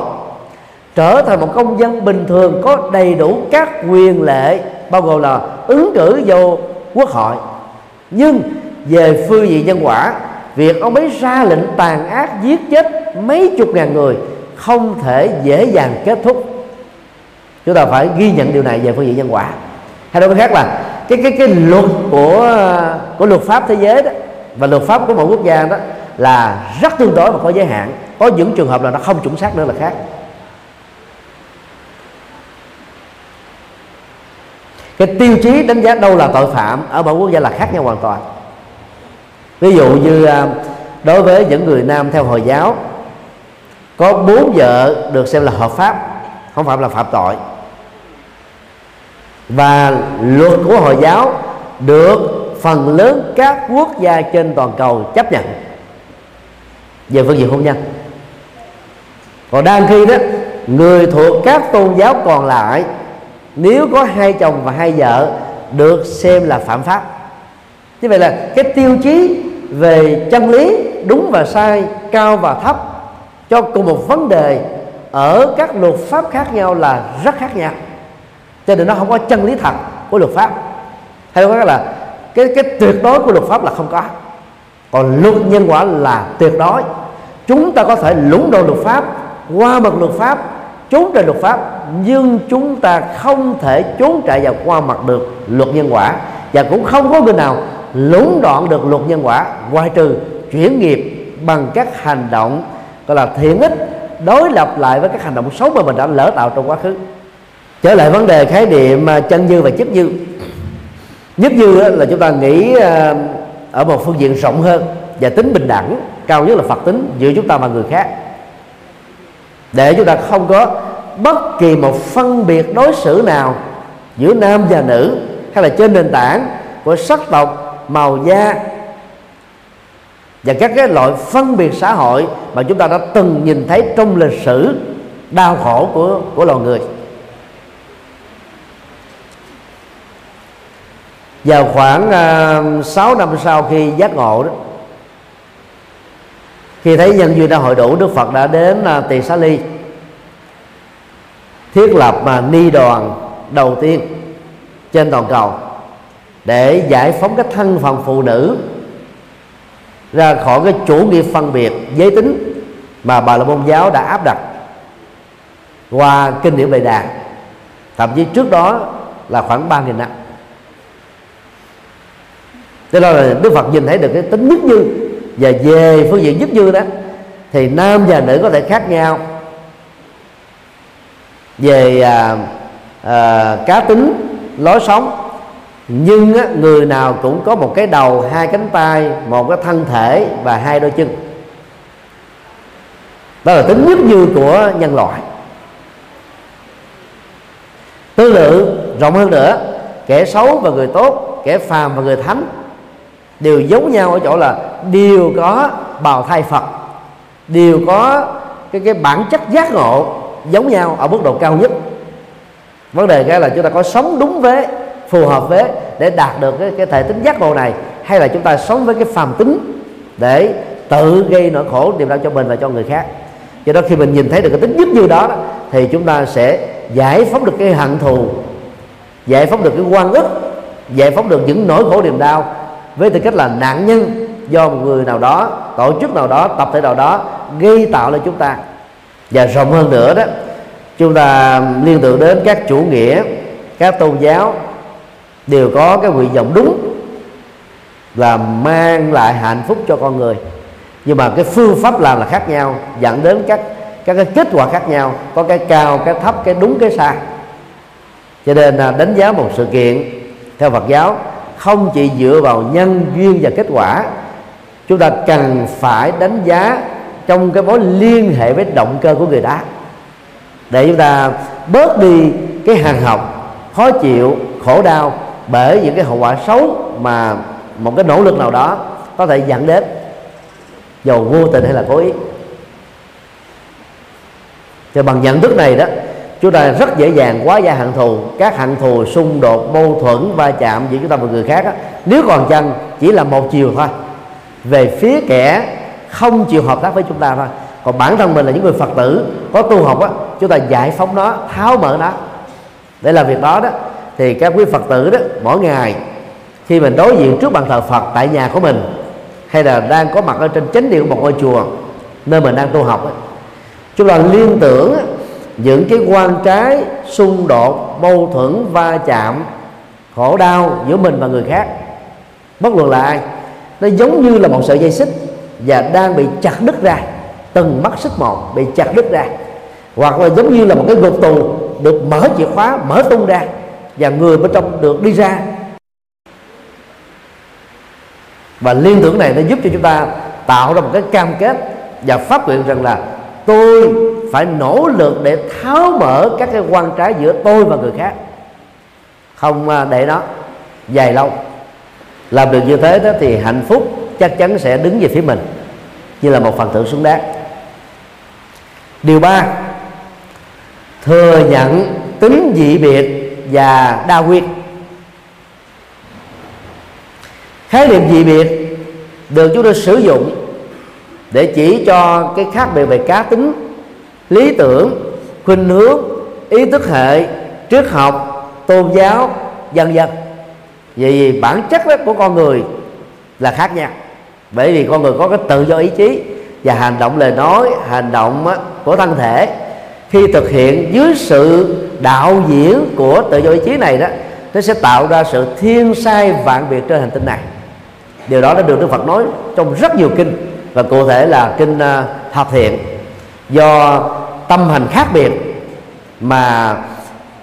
S1: trở thành một công dân bình thường có đầy đủ các quyền lệ, bao gồm là ứng cử vô quốc hội. Nhưng về phương diện nhân quả, việc ông ấy ra lệnh tàn ác giết chết mấy chục ngàn người không thể dễ dàng kết thúc. Chúng ta phải ghi nhận điều này về phương diện nhân quả. Hay nói cách khác là cái cái cái luật của của luật pháp thế giới đó và luật pháp của mỗi quốc gia đó là rất tương đối và có giới hạn. Có những trường hợp là nó không chuẩn xác nữa là khác. Cái tiêu chí đánh giá đâu là tội phạm ở mỗi quốc gia là khác nhau hoàn toàn. Ví dụ như à, đối với những người nam theo hồi giáo có bốn vợ được xem là hợp pháp, không phạm là phạm tội. Và luật của hồi giáo được phần lớn các quốc gia trên toàn cầu chấp nhận. Về phương diện hôn nhân. Còn đang khi đó, người thuộc các tôn giáo còn lại, nếu có hai chồng và hai vợ, được xem là phạm pháp. Như vậy là cái tiêu chí về chân lý đúng và sai, cao và thấp cho cùng một vấn đề ở các luật pháp khác nhau là rất khác nhau. Cho nên nó không có chân lý thật của luật pháp. Hay nói là cái cái tuyệt đối của luật pháp là không có. Còn luật nhân quả là tuyệt đối. Chúng ta có thể lũng đoạn luật pháp, qua mặt luật pháp, trốn chạy luật pháp, nhưng chúng ta không thể trốn chạy và qua mặt được luật nhân quả. Và cũng không có người nào lũng đoạn được luật nhân quả, ngoài trừ chuyển nghiệp bằng các hành động gọi là thiện ích, đối lập lại với các hành động xấu mà mình đã lỡ tạo trong quá khứ. Trở lại vấn đề khái niệm à, chân dư và chất dư. Nhất dư là chúng ta nghĩ à, ở một phương diện rộng hơn và tính bình đẳng, cao nhất là phật tính, giữa chúng ta và người khác. Để chúng ta không có bất kỳ một phân biệt đối xử nào giữa nam và nữ, hay là trên nền tảng của sắc tộc, màu da và các cái loại phân biệt xã hội mà chúng ta đã từng nhìn thấy trong lịch sử đau khổ của của loài người. Vào khoảng à, uh, 6 năm sau khi giác ngộ đó khi thấy nhân duyên đã hội đủ đức phật đã đến uh, tỳ xá ly thiết lập mà ni đoàn đầu tiên trên toàn cầu để giải phóng cái thân phận phụ nữ ra khỏi cái chủ nghĩa phân biệt giới tính mà bà la môn giáo đã áp đặt qua kinh điển Bệ Đà. Thậm chí trước đó là khoảng ba nghìn năm. Cho nên là Đức Phật nhìn thấy được cái tính nhất như và về phương diện nhất như đó thì nam và nữ có thể khác nhau. Về à, à, cá tính lối sống nhưng á, người nào cũng có một cái đầu hai cánh tay một cái thân thể và hai đôi chân. Đó là tính nhất như của nhân loại. Tương tự rộng hơn nữa kẻ xấu và người tốt kẻ phàm và người thánh đều giống nhau ở chỗ là đều có bào thai phật đều có cái cái bản chất giác ngộ giống nhau ở mức độ cao nhất. Vấn đề cái là chúng ta có sống đúng với phù hợp với để đạt được cái, cái thể tính giác ngộ này hay là chúng ta sống với cái phàm tính để tự gây nỗi khổ niềm đau cho mình và cho người khác. Do đó khi mình nhìn thấy được cái tính nhất như đó thì chúng ta sẽ giải phóng được cái hận thù giải phóng được cái quan ức giải phóng được những nỗi khổ niềm đau với tư cách là nạn nhân do một người nào đó tổ chức nào đó tập thể nào đó gây tạo lên chúng ta. Và rộng hơn nữa đó chúng ta liên tưởng đến các chủ nghĩa các tôn giáo đều có cái nguyện vọng đúng là mang lại hạnh phúc cho con người. Nhưng mà cái phương pháp làm là khác nhau, dẫn đến các các cái kết quả khác nhau, có cái cao, cái thấp, cái đúng, cái sai. Cho nên là đánh giá một sự kiện, theo Phật giáo, không chỉ dựa vào nhân duyên và kết quả, chúng ta cần phải đánh giá trong cái mối liên hệ với động cơ của người đó. Để chúng ta bớt đi cái hàng học, khó chịu, khổ đau bởi những cái hậu quả xấu mà một cái nỗ lực nào đó có thể dẫn đến. Dầu vô tình hay là cố ý. Thì bằng nhận thức này đó chúng ta rất dễ dàng quá gia hận thù. Các hận thù xung đột mâu thuẫn va chạm giữa chúng ta và người khác đó, nếu còn chăng chỉ là một chiều thôi. Về phía kẻ không chịu hợp tác với chúng ta thôi. Còn bản thân mình là những người phật tử có tu học á chúng ta giải phóng nó tháo mở nó. Để làm việc đó đó thì các quý phật tử đó mỗi ngày khi mình đối diện trước bàn thờ phật tại nhà của mình hay là đang có mặt ở trên chánh điện một ngôi chùa nơi mình đang tu học ấy, chúng ta liên tưởng những cái quan trái xung đột mâu thuẫn va chạm khổ đau giữa mình và người khác. Bất luận là ai nó giống như là một sợi dây xích và đang bị chặt đứt ra từng mắt xích một bị chặt đứt ra hoặc là giống như là một cái ngục tù được mở chìa khóa mở tung ra và người bên trong được đi ra. Và liên tưởng này nó giúp cho chúng ta tạo ra một cái cam kết và phát nguyện rằng là tôi phải nỗ lực để tháo mở các cái quan trái giữa tôi và người khác. Không à, để nó dài lâu. Làm được như thế đó thì hạnh phúc chắc chắn sẽ đứng về phía mình, như là một phần thưởng xứng đáng. Điều ba, thừa nhận tính dị biệt và đa nguyên khái niệm dị biệt được chúng tôi sử dụng để chỉ cho cái khác biệt về cá tính, lý tưởng, khuynh hướng, ý thức hệ triết học, tôn giáo dân dân vì bản chất đó của con người là khác nhau. Bởi vì con người có cái tự do ý chí và hành động lời nói, hành động của thân thể khi thực hiện dưới sự đạo diễn của tự do ý chí này đó, nó sẽ tạo ra sự thiên sai vạn biệt trên hành tinh này. Điều đó đã được Đức Phật nói trong rất nhiều kinh, và cụ thể là kinh à, thập Thiện. Do tâm hành khác biệt mà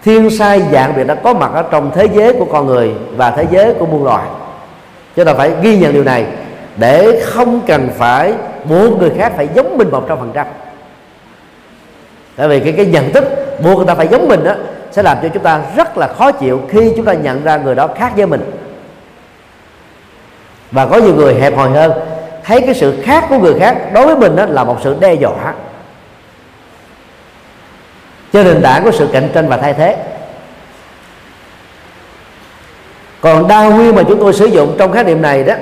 S1: thiên sai dạng biệt đã có mặt ở trong thế giới của con người và thế giới của muôn loài. Chúng ta phải ghi nhận điều này để không cần phải buộc người khác phải giống mình một trăm phần trăm tại vì cái cái nhận thức buộc người ta phải giống mình đó sẽ làm cho chúng ta rất là khó chịu khi chúng ta nhận ra người đó khác với mình. Và có nhiều người hẹp hòi hơn, thấy cái sự khác của người khác đối với mình đó là một sự đe dọa. Trên nền tảng của sự cạnh tranh và thay thế. Còn đa nguyên mà chúng tôi sử dụng trong khái niệm này đó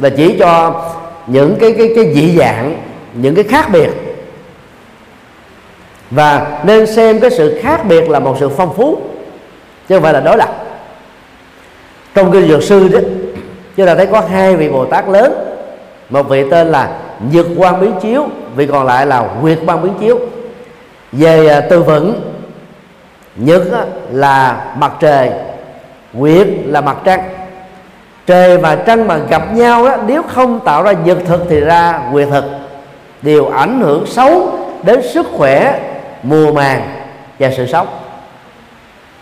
S1: là chỉ cho những cái cái cái dị dạng, những cái khác biệt và nên xem cái sự khác biệt là một sự phong phú, chứ không phải là đối lập. Trong kinh dược sư đó, chúng ta thấy có hai vị bồ tát lớn. Một vị tên là nhược quan biến chiếu, vị còn lại là nguyệt quan biến chiếu. Về à, từ vựng nhật là mặt trời, nguyệt là mặt trăng. Trời và trăng mà gặp nhau đó nếu không tạo ra nhật thực thì ra nguyệt thực, đều ảnh hưởng xấu đến sức khỏe mùa màng và sự sống.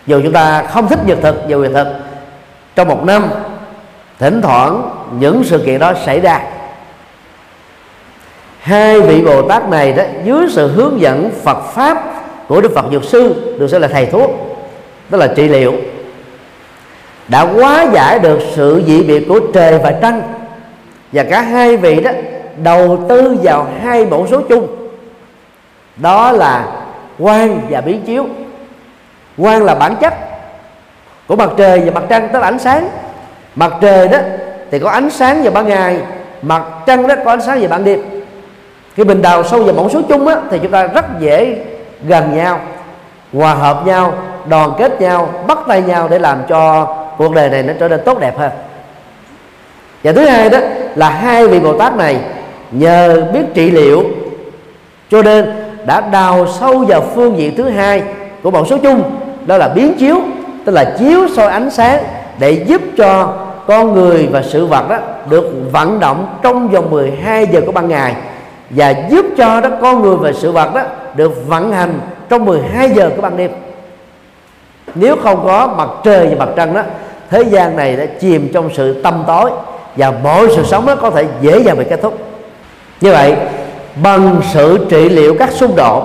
S1: Dù chúng ta không thích nhật thực và nguyệt thực, trong một năm, thỉnh thoảng những sự kiện đó xảy ra. Hai vị bồ tát này đó, dưới sự hướng dẫn phật pháp của đức phật dược sư được xem là thầy thuốc tức là trị liệu, đã hóa giải được sự dị biệt của trời và trăng. Và cả hai vị đó đầu tư vào hai mẫu số chung. Đó là quang và biến chiếu. Quang là bản chất của mặt trời và mặt trăng tức là ánh sáng. Mặt trời đó thì có ánh sáng vào ban ngày mặt trăng đó có ánh sáng vào ban đêm. Khi mình đào sâu vào mẫu số chung á, thì chúng ta rất dễ gần nhau hòa hợp nhau đoàn kết nhau bắt tay nhau để làm cho cuộc đời này nó trở nên tốt đẹp hơn. Và thứ hai đó là hai vị bồ tát này nhờ biết trị liệu cho nên đã đào sâu vào phương diện thứ hai của mẫu số chung. Đó là biến chiếu, tức là chiếu soi ánh sáng để giúp cho con người và sự vật đó được vận động trong vòng 12 giờ của ban ngày và giúp cho đó con người và sự vật đó được vận hành trong 12 giờ của ban đêm. Nếu không có mặt trời và mặt trăng đó, thế gian này đã chìm trong sự tâm tối và mọi sự sống đó có thể dễ dàng bị kết thúc. Như vậy bằng sự trị liệu các xung đột,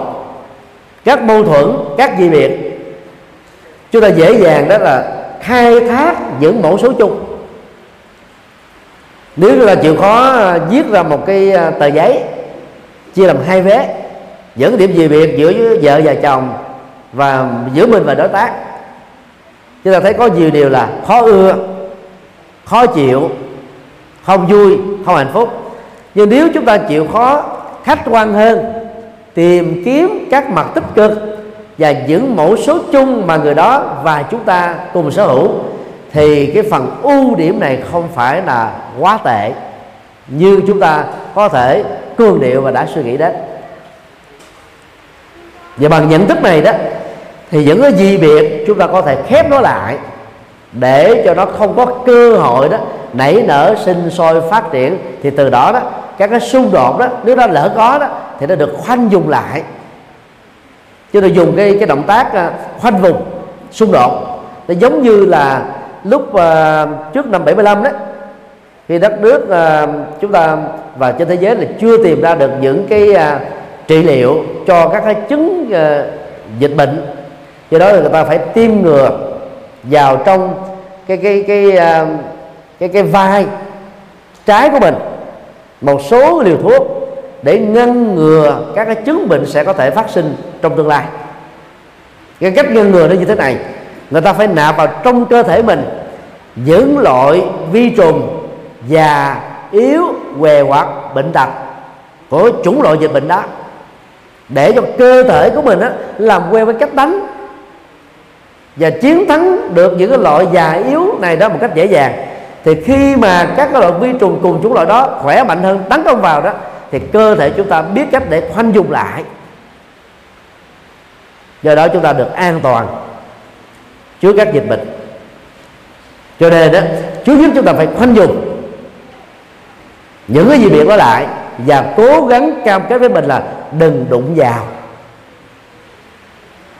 S1: các mâu thuẫn, các dị biệt chúng ta dễ dàng đó là khai thác những mẫu số chung. Nếu là chịu khó à, viết ra một cái à, tờ giấy, chia làm hai vé dẫn điểm gì biệt giữa vợ và chồng và giữa mình và đối tác, chúng ta thấy có nhiều điều là khó ưa, khó chịu, không vui, không hạnh phúc. Nhưng nếu chúng ta chịu khó khách quan hơn, tìm kiếm các mặt tích cực và những mẫu số chung mà người đó và chúng ta cùng sở hữu, thì cái phần ưu điểm này không phải là quá tệ, như chúng ta có thể cương điệu và đã suy nghĩ đến và bằng nhận thức này đó, thì những cái gì biệt chúng ta có thể khép nó lại để cho nó không có cơ hội đó nảy nở, sinh sôi, phát triển, thì từ đó đó các cái xung đột đó nếu nó lỡ có đó thì nó được khoanh dùng lại. Cho nên dùng cái cái động tác à, khoanh vùng xung đột. Nó giống như là lúc uh, trước năm 75 đó khi đất nước uh, chúng ta và trên thế giới là chưa tìm ra được những cái uh, trị liệu cho các cái chứng uh, dịch bệnh. Do đó là người ta phải tiêm ngừa vào trong cái cái cái uh, cái cái vai trái của mình một số liều thuốc để ngăn ngừa các cái chứng bệnh sẽ có thể phát sinh trong tương lai. Cái cách ngăn ngừa nó như thế này người ta phải nạp vào trong cơ thể mình những loại vi trùng già yếu què hoặc bệnh tật của chủng loại dịch bệnh đó để cho cơ thể của mình á, làm quen với cách đánh và chiến thắng được những cái loại già yếu này đó một cách dễ dàng thì khi mà các loại vi trùng cùng chủng loại đó khỏe mạnh hơn, tấn công vào đó, thì cơ thể chúng ta biết cách để khoanh dùng lại. Do đó chúng ta được an toàn trước các dịch bệnh. Cho nên đó, trước nhất chúng ta phải khoanh dùng những cái gì bị có lại và cố gắng cam kết với mình là đừng đụng vào.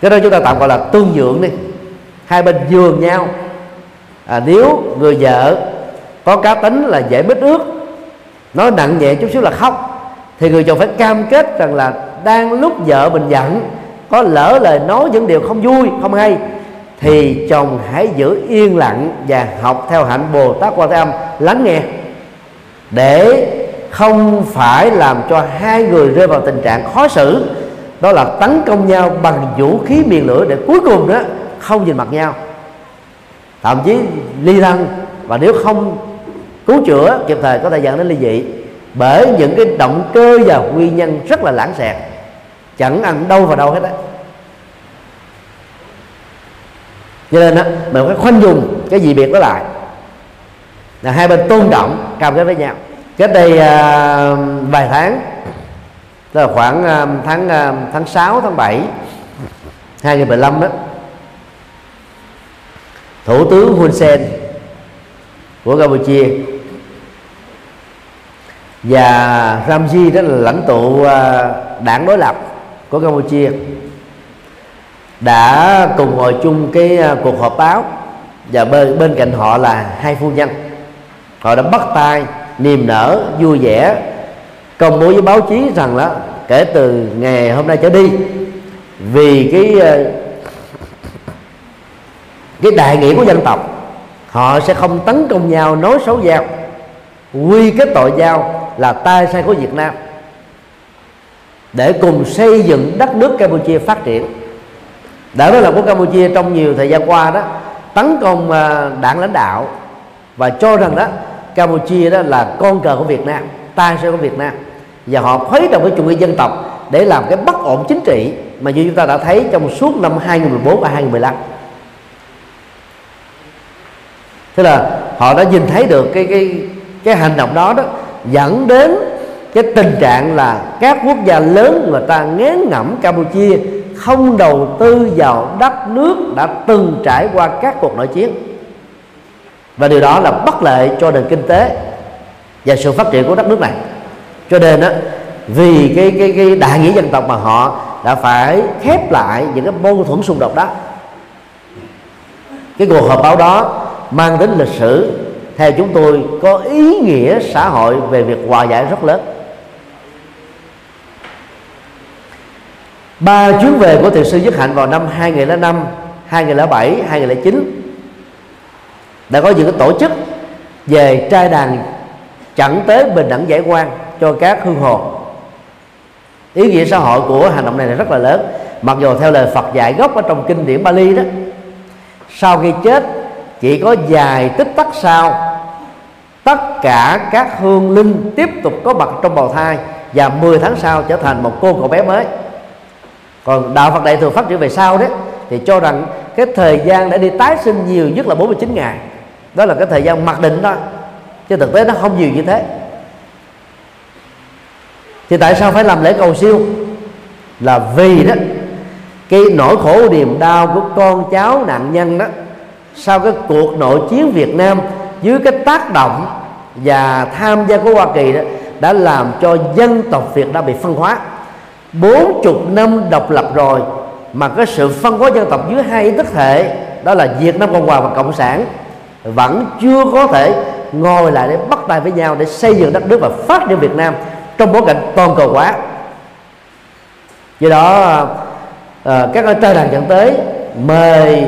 S1: Cái đó chúng ta tạm gọi là tương nhượng đi. Hai bên dường nhau à, nếu người vợ có cá tính là dễ mít ướt nói nặng nhẹ chút xíu là khóc thì người chồng phải cam kết rằng là đang lúc vợ mình giận có lỡ lời nói những điều không vui không hay thì chồng hãy giữ yên lặng và học theo hạnh bồ tát quan thế âm lắng nghe. Để không phải làm cho hai người rơi vào tình trạng khó xử đó là tấn công nhau bằng vũ khí miền lửa để cuối cùng đó không nhìn mặt nhau thậm chí ly thân. Và nếu không cứu chữa kịp thời có thể dẫn đến ly dị. Bởi những cái động cơ và nguyên nhân rất là lãng xẹt. Chẳng ăn đâu vào đâu hết á. Cho nên á mình phải khoanh dùng cái gì biệt đó lại. Là hai bên tôn trọng cam kết với nhau. Cách đây à, vài tháng tức là khoảng à, tháng à, tháng 6 tháng 7 2015 đó thủ tướng Hun Sen của Campuchia. Và Ramji đó là lãnh tụ à, đảng đối lập của Campuchia, đã cùng ngồi chung cái à, cuộc họp báo. Và bên bên cạnh họ là hai phu nhân. Họ đã bắt tay niềm nở, vui vẻ, công bố với báo chí rằng là kể từ ngày hôm nay trở đi, vì cái à, cái đại nghĩa của dân tộc, họ sẽ không tấn công nhau, nói xấu nhau. Quy kết tội giao là tai sai của Việt Nam. Để cùng xây dựng đất nước Campuchia phát triển. Đảng đó là của Campuchia trong nhiều thời gian qua đó, tấn công à, đảng lãnh đạo và cho rằng đó, Campuchia đó là con cờ của Việt Nam, tai sai của Việt Nam. Và họ khuấy động cái chủ nghĩa dân tộc để làm cái bất ổn chính trị mà như chúng ta đã thấy trong suốt năm 2014 và 2015 tức là họ đã nhìn thấy được cái cái cái hành động đó đó dẫn đến cái tình trạng là các quốc gia lớn người ta ngán ngẩm Campuchia không đầu tư vào đất nước đã từng trải qua các cuộc nội chiến. Và điều đó là bất lợi cho nền kinh tế và sự phát triển của đất nước này. Cho nên đó, vì cái cái cái đại nghĩa dân tộc mà họ đã phải khép lại những cái mâu thuẫn xung đột đó cái cuộc họp báo đó mang tính lịch sử. Theo chúng tôi có ý nghĩa xã hội về việc hòa giải rất lớn. Ba chuyến về của thiền sư Nhất Hạnh vào năm 2005, 2007, 2009 đã có những cái tổ chức về trai đàn chẳng tế bình đẳng giải quan cho các hương hồ. Ý nghĩa xã hội của hành động này là rất là lớn. Mặc dù theo lời Phật dạy gốc ở trong kinh điển Bali đó sau khi chết chỉ có vài tích tắc sau. Tất cả các hương linh tiếp tục có mặt trong bào thai và 10 tháng sau trở thành một cô cậu bé mới. Còn đạo Phật đại thừa phát triển về sau đấy, thì cho rằng cái thời gian để đi tái sinh nhiều nhất là 49 ngày. Đó là cái thời gian mặc định đó, chứ thực tế nó không nhiều như thế. Thì tại sao phải làm lễ cầu siêu? Là vì đó, cái nỗi khổ niềm đau của con cháu nạn nhân đó sau cái cuộc nội chiến Việt Nam dưới cái tác động và tham gia của Hoa Kỳ đó đã làm cho dân tộc Việt Nam bị phân hóa. Bốn chục năm độc lập rồi mà cái sự phân hóa dân tộc dưới hai ý thức hệ đó là Việt Nam Cộng Hòa và Cộng sản vẫn chưa có thể ngồi lại để bắt tay với nhau để xây dựng đất nước và phát triển Việt Nam trong bối cảnh toàn cầu hóa. Do đó à, các trai đàn dẫn tới mời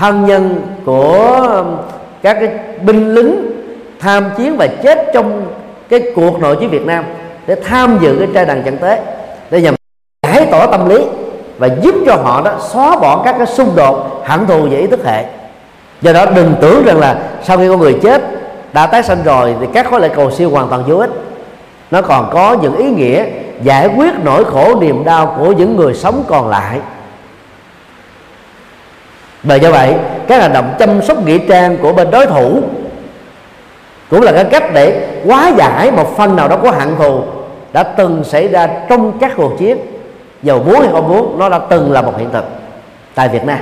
S1: thân nhân của um, các cái binh lính tham chiến và chết trong cái cuộc nội chiến Việt Nam để tham dự cái trai đàn trận tế, để nhằm giải tỏa tâm lý và giúp cho họ đó xóa bỏ các cái xung đột hẳn thù về ý thức hệ. Do đó đừng tưởng rằng là sau khi con người chết đã tái sanh rồi thì các khối lễ cầu siêu hoàn toàn vô ích. Nó còn có những ý nghĩa giải quyết nỗi khổ niềm đau của những người sống còn lại bởi do vậy các hành động chăm sóc nghĩa trang của bên đối thủ cũng là cái cách để hóa giải một phần nào đó của hận thù đã từng xảy ra trong các cuộc chiến. Dầu muốn hay không muốn nó đã từng là một hiện thực tại Việt Nam.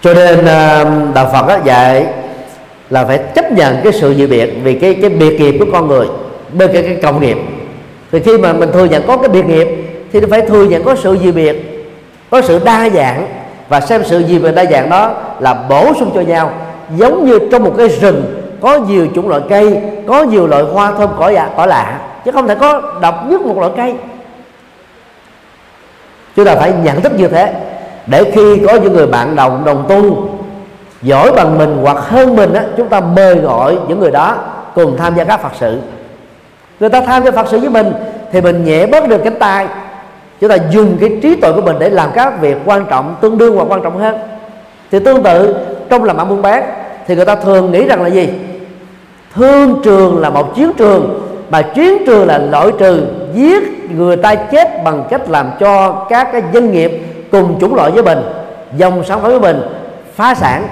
S1: Cho nên ờ, đạo Phật dạy là phải chấp nhận cái sự dị biệt vì cái cái biệt nghiệp của con người bên cái, cái cộng nghiệp. Thì khi mà mình thừa nhận có cái biệt nghiệp thì phải thừa nhận có sự dị biệt có sự đa dạng và xem sự gì về đa dạng đó là bổ sung cho nhau. Giống như trong một cái rừng có nhiều chủng loại cây có nhiều loại hoa thơm cỏ dạ cỏ lạ chứ không thể có độc nhất một loại cây. Chúng ta phải nhận thức như thế để khi có những người bạn đồng đồng tu giỏi bằng mình hoặc hơn mình á, chúng ta mời gọi những người đó cùng tham gia các phật sự. Người ta tham gia phật sự với mình thì mình nhẹ bớt được cánh tay chúng ta dùng cái trí tuệ của mình để làm các việc quan trọng, tương đương hoặc quan trọng hơn. Thì tương tự, trong làm ăn buôn bán thì người ta thường nghĩ rằng là gì? Thương trường là một chiến trường, mà chiến trường là loại trừ giết người ta chết bằng cách làm cho các cái doanh nghiệp cùng chủng loại với mình, dòng sản phẩm với mình phá sản.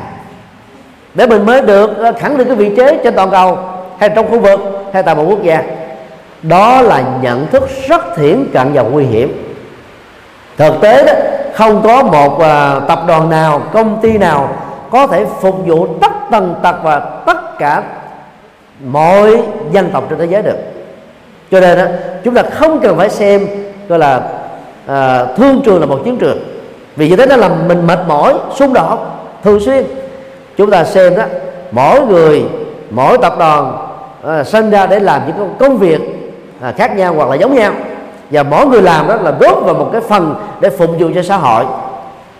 S1: Để mình mới được ờ, khẳng định cái vị thế trên toàn cầu, hay trong khu vực, hay tại một quốc gia. Đó là nhận thức rất thiển cận và nguy hiểm thực tế đó không có một uh, tập đoàn nào công ty nào có thể phục vụ tất tần tật và tất cả mọi dân tộc trên thế giới được. Cho nên đó, chúng ta không cần phải xem gọi là à, thương trường là một chiến trường. Vì như thế nó làm mình mệt mỏi xung đột thường xuyên. Chúng ta xem đó mỗi người mỗi tập đoàn à, sinh ra để làm những công việc à, khác nhau hoặc là giống nhau và mỗi người làm đó là góp vào một cái phần để phục vụ cho xã hội.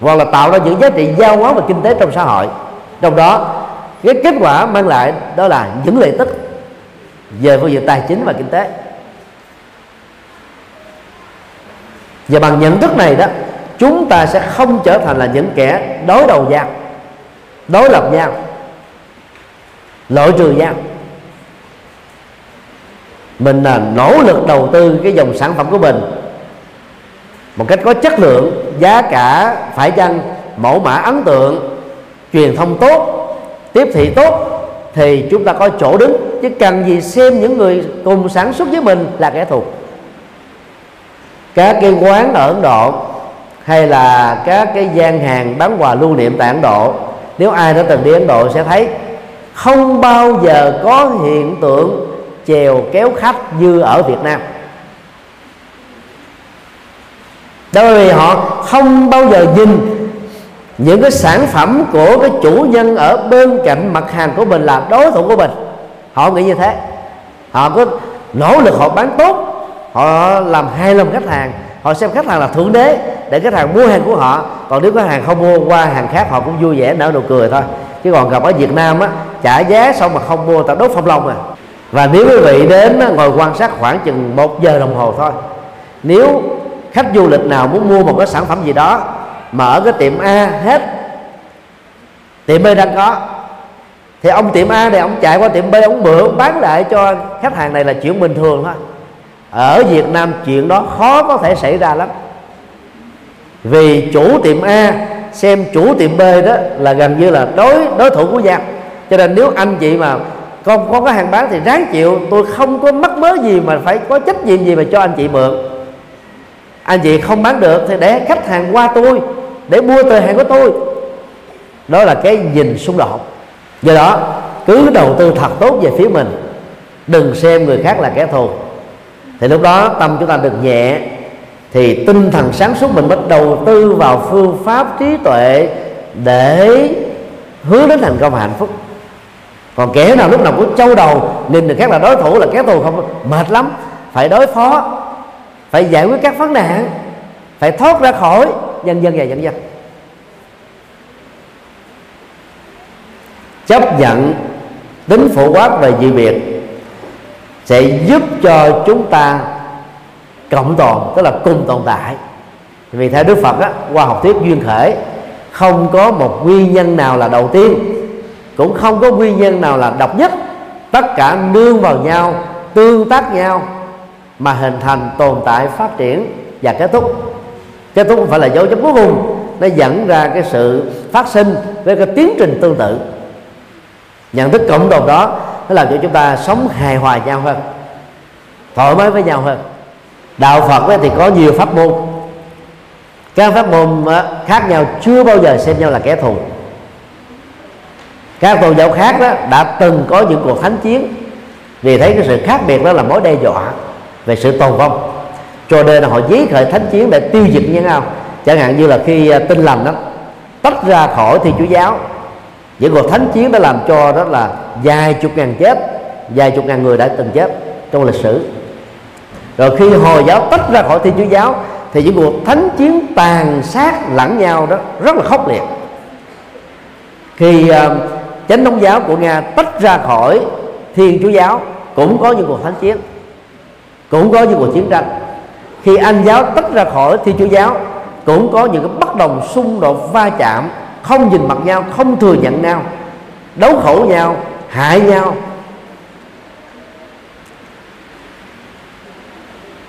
S1: Hoặc là tạo ra những giá trị giao hóa và kinh tế trong xã hội. Trong đó, cái kết quả mang lại đó là những lợi tích về phương diện tài chính và kinh tế. Và bằng nhận thức này đó, chúng ta sẽ không trở thành là những kẻ đối đầu nhau, đối lập nhau, loại trừ nhau mình là nỗ lực đầu tư cái dòng sản phẩm của mình. Một cách có chất lượng, giá cả phải chăng mẫu mã ấn tượng, truyền thông tốt, tiếp thị tốt, thì chúng ta có chỗ đứng. Chứ cần gì xem những người cùng sản xuất với mình là kẻ thù. Các cái quán ở Ấn Độ hay là các cái gian hàng bán quà lưu niệm tại Ấn Độ, nếu ai đã từng đi Ấn Độ sẽ thấy không bao giờ có hiện tượng chèo kéo khách như ở Việt Nam. Bởi vì họ không bao giờ nhìn những cái sản phẩm của cái chủ nhân ở bên cạnh mặt hàng của mình là đối thủ của mình. Họ nghĩ như thế. Họ có nỗ lực họ bán tốt, họ làm hài lòng khách hàng, họ xem khách hàng là thượng đế để khách hàng mua hàng của họ. Còn nếu khách hàng không mua qua hàng khác, họ cũng vui vẻ nở nụ cười thôi. Chứ còn gặp ở Việt Nam á, trả giá xong mà không mua, tao đốt phong long à và nếu quý vị đến ngồi quan sát khoảng chừng một giờ đồng hồ thôi. Nếu khách du lịch nào muốn mua một cái sản phẩm gì đó mở cái tiệm A hết, tiệm B đang có, thì ông tiệm A này ông chạy qua tiệm B, ông mượn, ông bán lại cho khách hàng này là chuyện bình thường thôi. Ở Việt Nam chuyện đó khó có thể xảy ra lắm. Vì chủ tiệm A xem chủ tiệm B đó là gần như là đối đối thủ của nhau cho nên nếu anh chị mà con có cái hàng bán thì ráng chịu. Tôi không có mắc mớ gì mà phải có trách nhiệm gì mà cho anh chị mượn. Anh chị không bán được thì để khách hàng qua tôi, để mua từ hàng của tôi. Đó là cái nhìn xung đột. Do đó, cứ đầu tư thật tốt về phía mình. Đừng xem người khác là kẻ thù. Thì lúc đó tâm chúng ta được nhẹ, thì tinh thần sáng suốt mình bắt đầu tư vào phương pháp trí tuệ để hướng đến thành công và hạnh phúc còn kẻ nào lúc nào cũng châu đầu nhìn người khác là đối thủ là kẻ thù không mệt lắm. Phải đối phó phải giải quyết các vấn nạn phải thoát ra khỏi. Nhân dân và dân dân. Chấp nhận tính phổ quát về dị biệt sẽ giúp cho chúng ta cộng tồn tức là cùng tồn tại. Vì theo đức phật á, qua học thuyết duyên khởi không có một nguyên nhân nào là đầu tiên cũng không có nguyên nhân nào là độc nhất. Tất cả nương vào nhau, tương tác nhau mà hình thành tồn tại phát triển và kết thúc. Kết thúc không phải là dấu chấm cuối cùng. Nó dẫn ra cái sự phát sinh với cái tiến trình tương tự. Nhận thức cộng đồng đó, nó làm cho chúng ta sống hài hòa nhau hơn, thoải mái với nhau hơn. Đạo phật thì có nhiều pháp môn. Các pháp môn ờ, khác nhau, chưa bao giờ xem nhau là kẻ thù các tôn giáo khác đó đã từng có những cuộc thánh chiến. Vì thấy cái sự khác biệt đó là mối đe dọa về sự tồn vong. Cho nên là họ giấy khởi thánh chiến để tiêu diệt nhân nhau chẳng hạn như là khi à, tin lành đó tách ra khỏi thì chúa giáo. Những cuộc thánh chiến đã làm cho đó là vài chục ngàn chết vài chục ngàn người đã từng chết trong lịch sử. Rồi khi hồi giáo tách ra khỏi thiên chúa giáo thì những cuộc thánh chiến tàn sát lẫn nhau đó rất là khốc liệt. Khi uh, chánh thống giáo của nga tách ra khỏi thiên chúa giáo. Cũng có những cuộc thánh chiến. Cũng có những cuộc chiến tranh. Khi anh giáo tách ra khỏi thiên chúa giáo cũng có những cái bất đồng xung đột va chạm không nhìn mặt nhau không thừa nhận nhau đấu khẩu nhau hại nhau.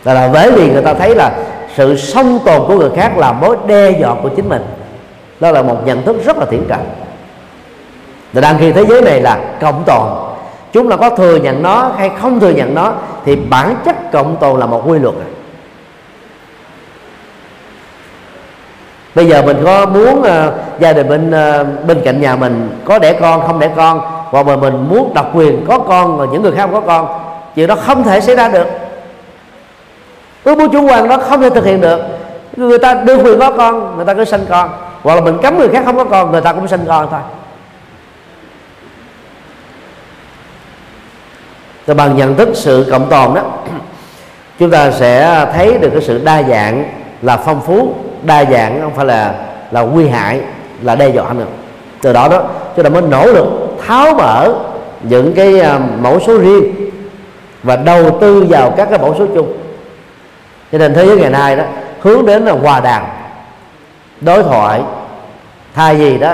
S1: Là, là bởi vì người ta thấy là sự song tồn của người khác là mối đe dọa của chính mình. Đó là một nhận thức rất là thiển cận và đang khi thế giới này là cộng tồn. Chúng là có thừa nhận nó hay không thừa nhận nó thì bản chất cộng tồn là một quy luật à. bây giờ mình có muốn uh, gia đình bên uh, bên cạnh nhà mình có đẻ con không đẻ con hoặc mà mình muốn độc quyền có con và những người khác không có con chuyện đó không thể xảy ra được. Ước muốn chủ quan đó không thể thực hiện được. Người ta đưa quyền có con người ta cứ sinh con. Hoặc là mình cấm người khác không có con người ta cũng sinh con thôi. Thì bằng nhận thức sự cộng tồn đó. Chúng ta sẽ thấy được cái sự đa dạng là phong phú, đa dạng không phải là là nguy hại, là đe dọa nữa. Từ đó đó, chúng ta mới nỗ lực tháo mở những cái à, mẫu số riêng và đầu tư vào các cái mẫu số chung. Cho nên thế giới ngày nay đó, hướng đến là hòa đàm, đối thoại, thay vì đó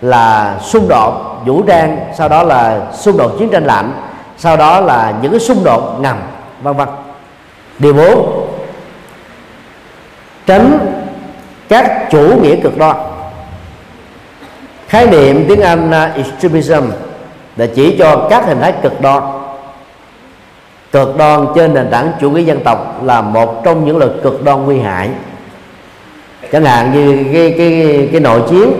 S1: là xung đột vũ trang, sau đó là xung đột chiến tranh lạnh sau đó là những cái xung đột ngầm vân vân. Điều bốn, tránh các chủ nghĩa cực đoan. Khái niệm tiếng anh à, extremism là chỉ cho các hình thái cực đoan. Cực đoan trên nền tảng chủ nghĩa dân tộc là một trong những lực cực đoan nguy hại. Chẳng hạn như cái cái cái nội chiến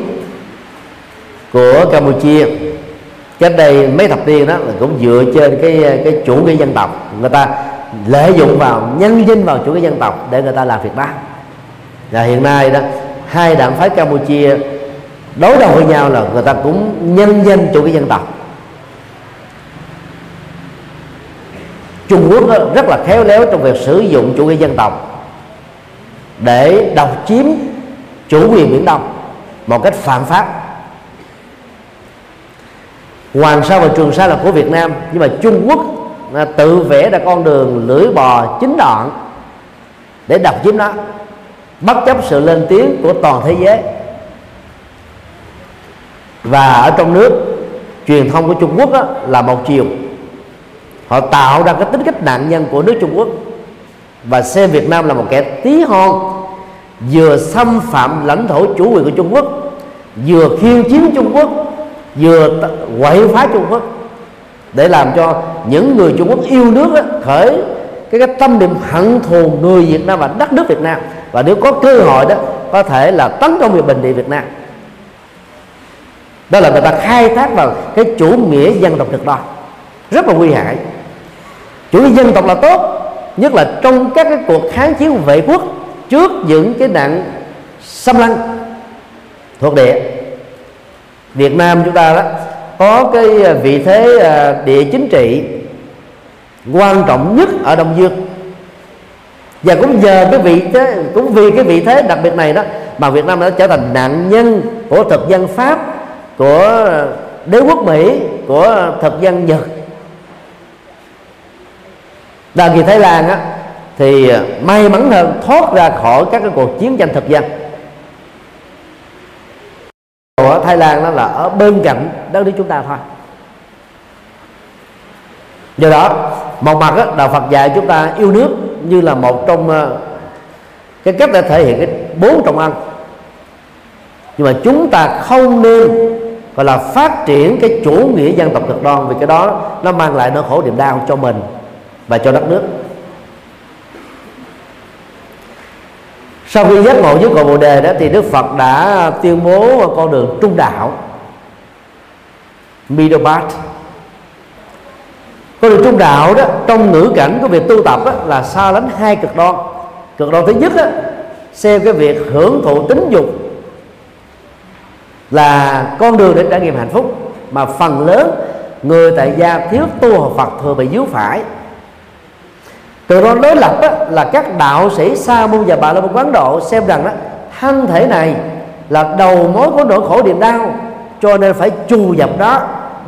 S1: của campuchia cách đây mấy thập niên đó là cũng dựa trên cái cái chủ nghĩa dân tộc. Người ta lợi dụng vào nhân danh vào chủ nghĩa dân tộc để người ta làm việc đó và hiện nay đó, hai đảng phái campuchia đối đầu với nhau là người ta cũng nhân danh chủ nghĩa dân tộc. Trung Quốc rất là khéo léo trong việc sử dụng chủ nghĩa dân tộc để độc chiếm chủ quyền biển Đông một cách phạm pháp. Hoàng Sa và Trường Sa là của Việt Nam nhưng mà Trung Quốc à, tự vẽ ra con đường lưỡi bò chính đoạn để đập chiếm nó bất chấp sự lên tiếng của toàn thế giới. Và ở trong nước truyền thông của Trung Quốc đó, là một chiều. Họ tạo ra cái tính cách nạn nhân của nước Trung Quốc. Và xem Việt Nam là một kẻ tí hon vừa xâm phạm lãnh thổ chủ quyền của Trung Quốc vừa khiêu chiến Trung Quốc vừa quậy phá Trung Quốc để làm cho những người Trung Quốc yêu nước đó, khởi cái, cái tâm niệm hận thù người Việt Nam và đất nước Việt Nam. Và nếu có cơ hội đó có thể là tấn công về bình địa Việt Nam. Đó là người ta khai thác vào cái chủ nghĩa dân tộc cực đoan. Rất là nguy hại. Chủ nghĩa dân tộc là tốt nhất là trong các cái cuộc kháng chiến vệ quốc trước những cái nạn xâm lăng thuộc địa. Việt Nam chúng ta đó, có cái à, vị thế à, địa chính trị quan trọng nhất ở Đông Dương. Và cũng nhờ cái vị thế, cũng vì cái vị thế đặc biệt này đó mà Việt Nam đã trở thành nạn nhân của thực dân Pháp, của à, đế quốc Mỹ, của thực dân Nhật. Đa kỳ Thái Lan á, thì may mắn hơn thoát ra khỏi các cái cuộc chiến tranh thực dân của Thái Lan đó là ở bên cạnh đất nước chúng ta thôi. Do đó một mặt đó, đạo Phật dạy chúng ta yêu nước như là một trong ờ, cái cách để thể hiện cái bốn trọng ăn nhưng mà chúng ta không nên gọi là phát triển cái chủ nghĩa dân tộc cực đoan vì cái đó nó mang lại nỗi khổ niềm đau cho mình và cho đất nước. Sau khi giác ngộ với cội bồ đề đó thì đức phật đã tuyên bố con đường trung đạo middle path con đường trung đạo đó trong ngữ cảnh của việc tu tập đó, là xa lánh hai cực đoan. Cực đoan thứ nhất đó, xem cái việc hưởng thụ tính dục là con đường để trải nghiệm hạnh phúc mà phần lớn người tại gia thiếu tu học Phật thường bị díu phải từ đó đối lập đó, là các đạo sĩ sa môn và bà la môn quán độ xem rằng đó thân thể này là đầu mối của nỗi khổ niềm đau cho nên phải chu dập nó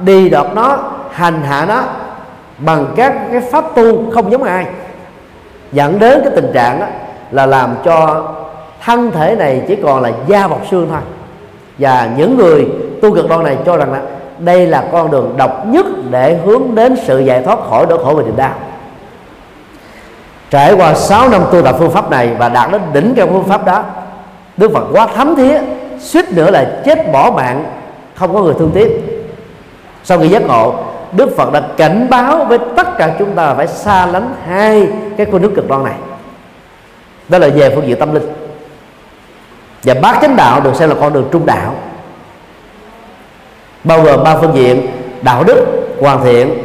S1: đi đọt nó hành hạ nó bằng các cái pháp tu không giống ai. Dẫn đến cái tình trạng đó là làm cho thân thể này chỉ còn là da bọc xương thôi. Và những người tu cực đoan này cho rằng là đây là con đường độc nhất để hướng đến sự giải thoát khỏi nỗi khổ và niềm đau trải qua 6 năm tu tập phương pháp này và đạt đến đỉnh cao phương pháp đó, Đức Phật quá thấm thía, suýt nữa là chết bỏ mạng, không có người thương tiếc. Sau khi giác ngộ, Đức Phật đã cảnh báo với tất cả chúng ta phải xa lánh hai cái con nước cực đoan này. Đó là về phương diện tâm linh. Và bát chánh đạo được xem là con đường trung đạo. Bao gồm ba phương diện, đạo đức, hoàn thiện,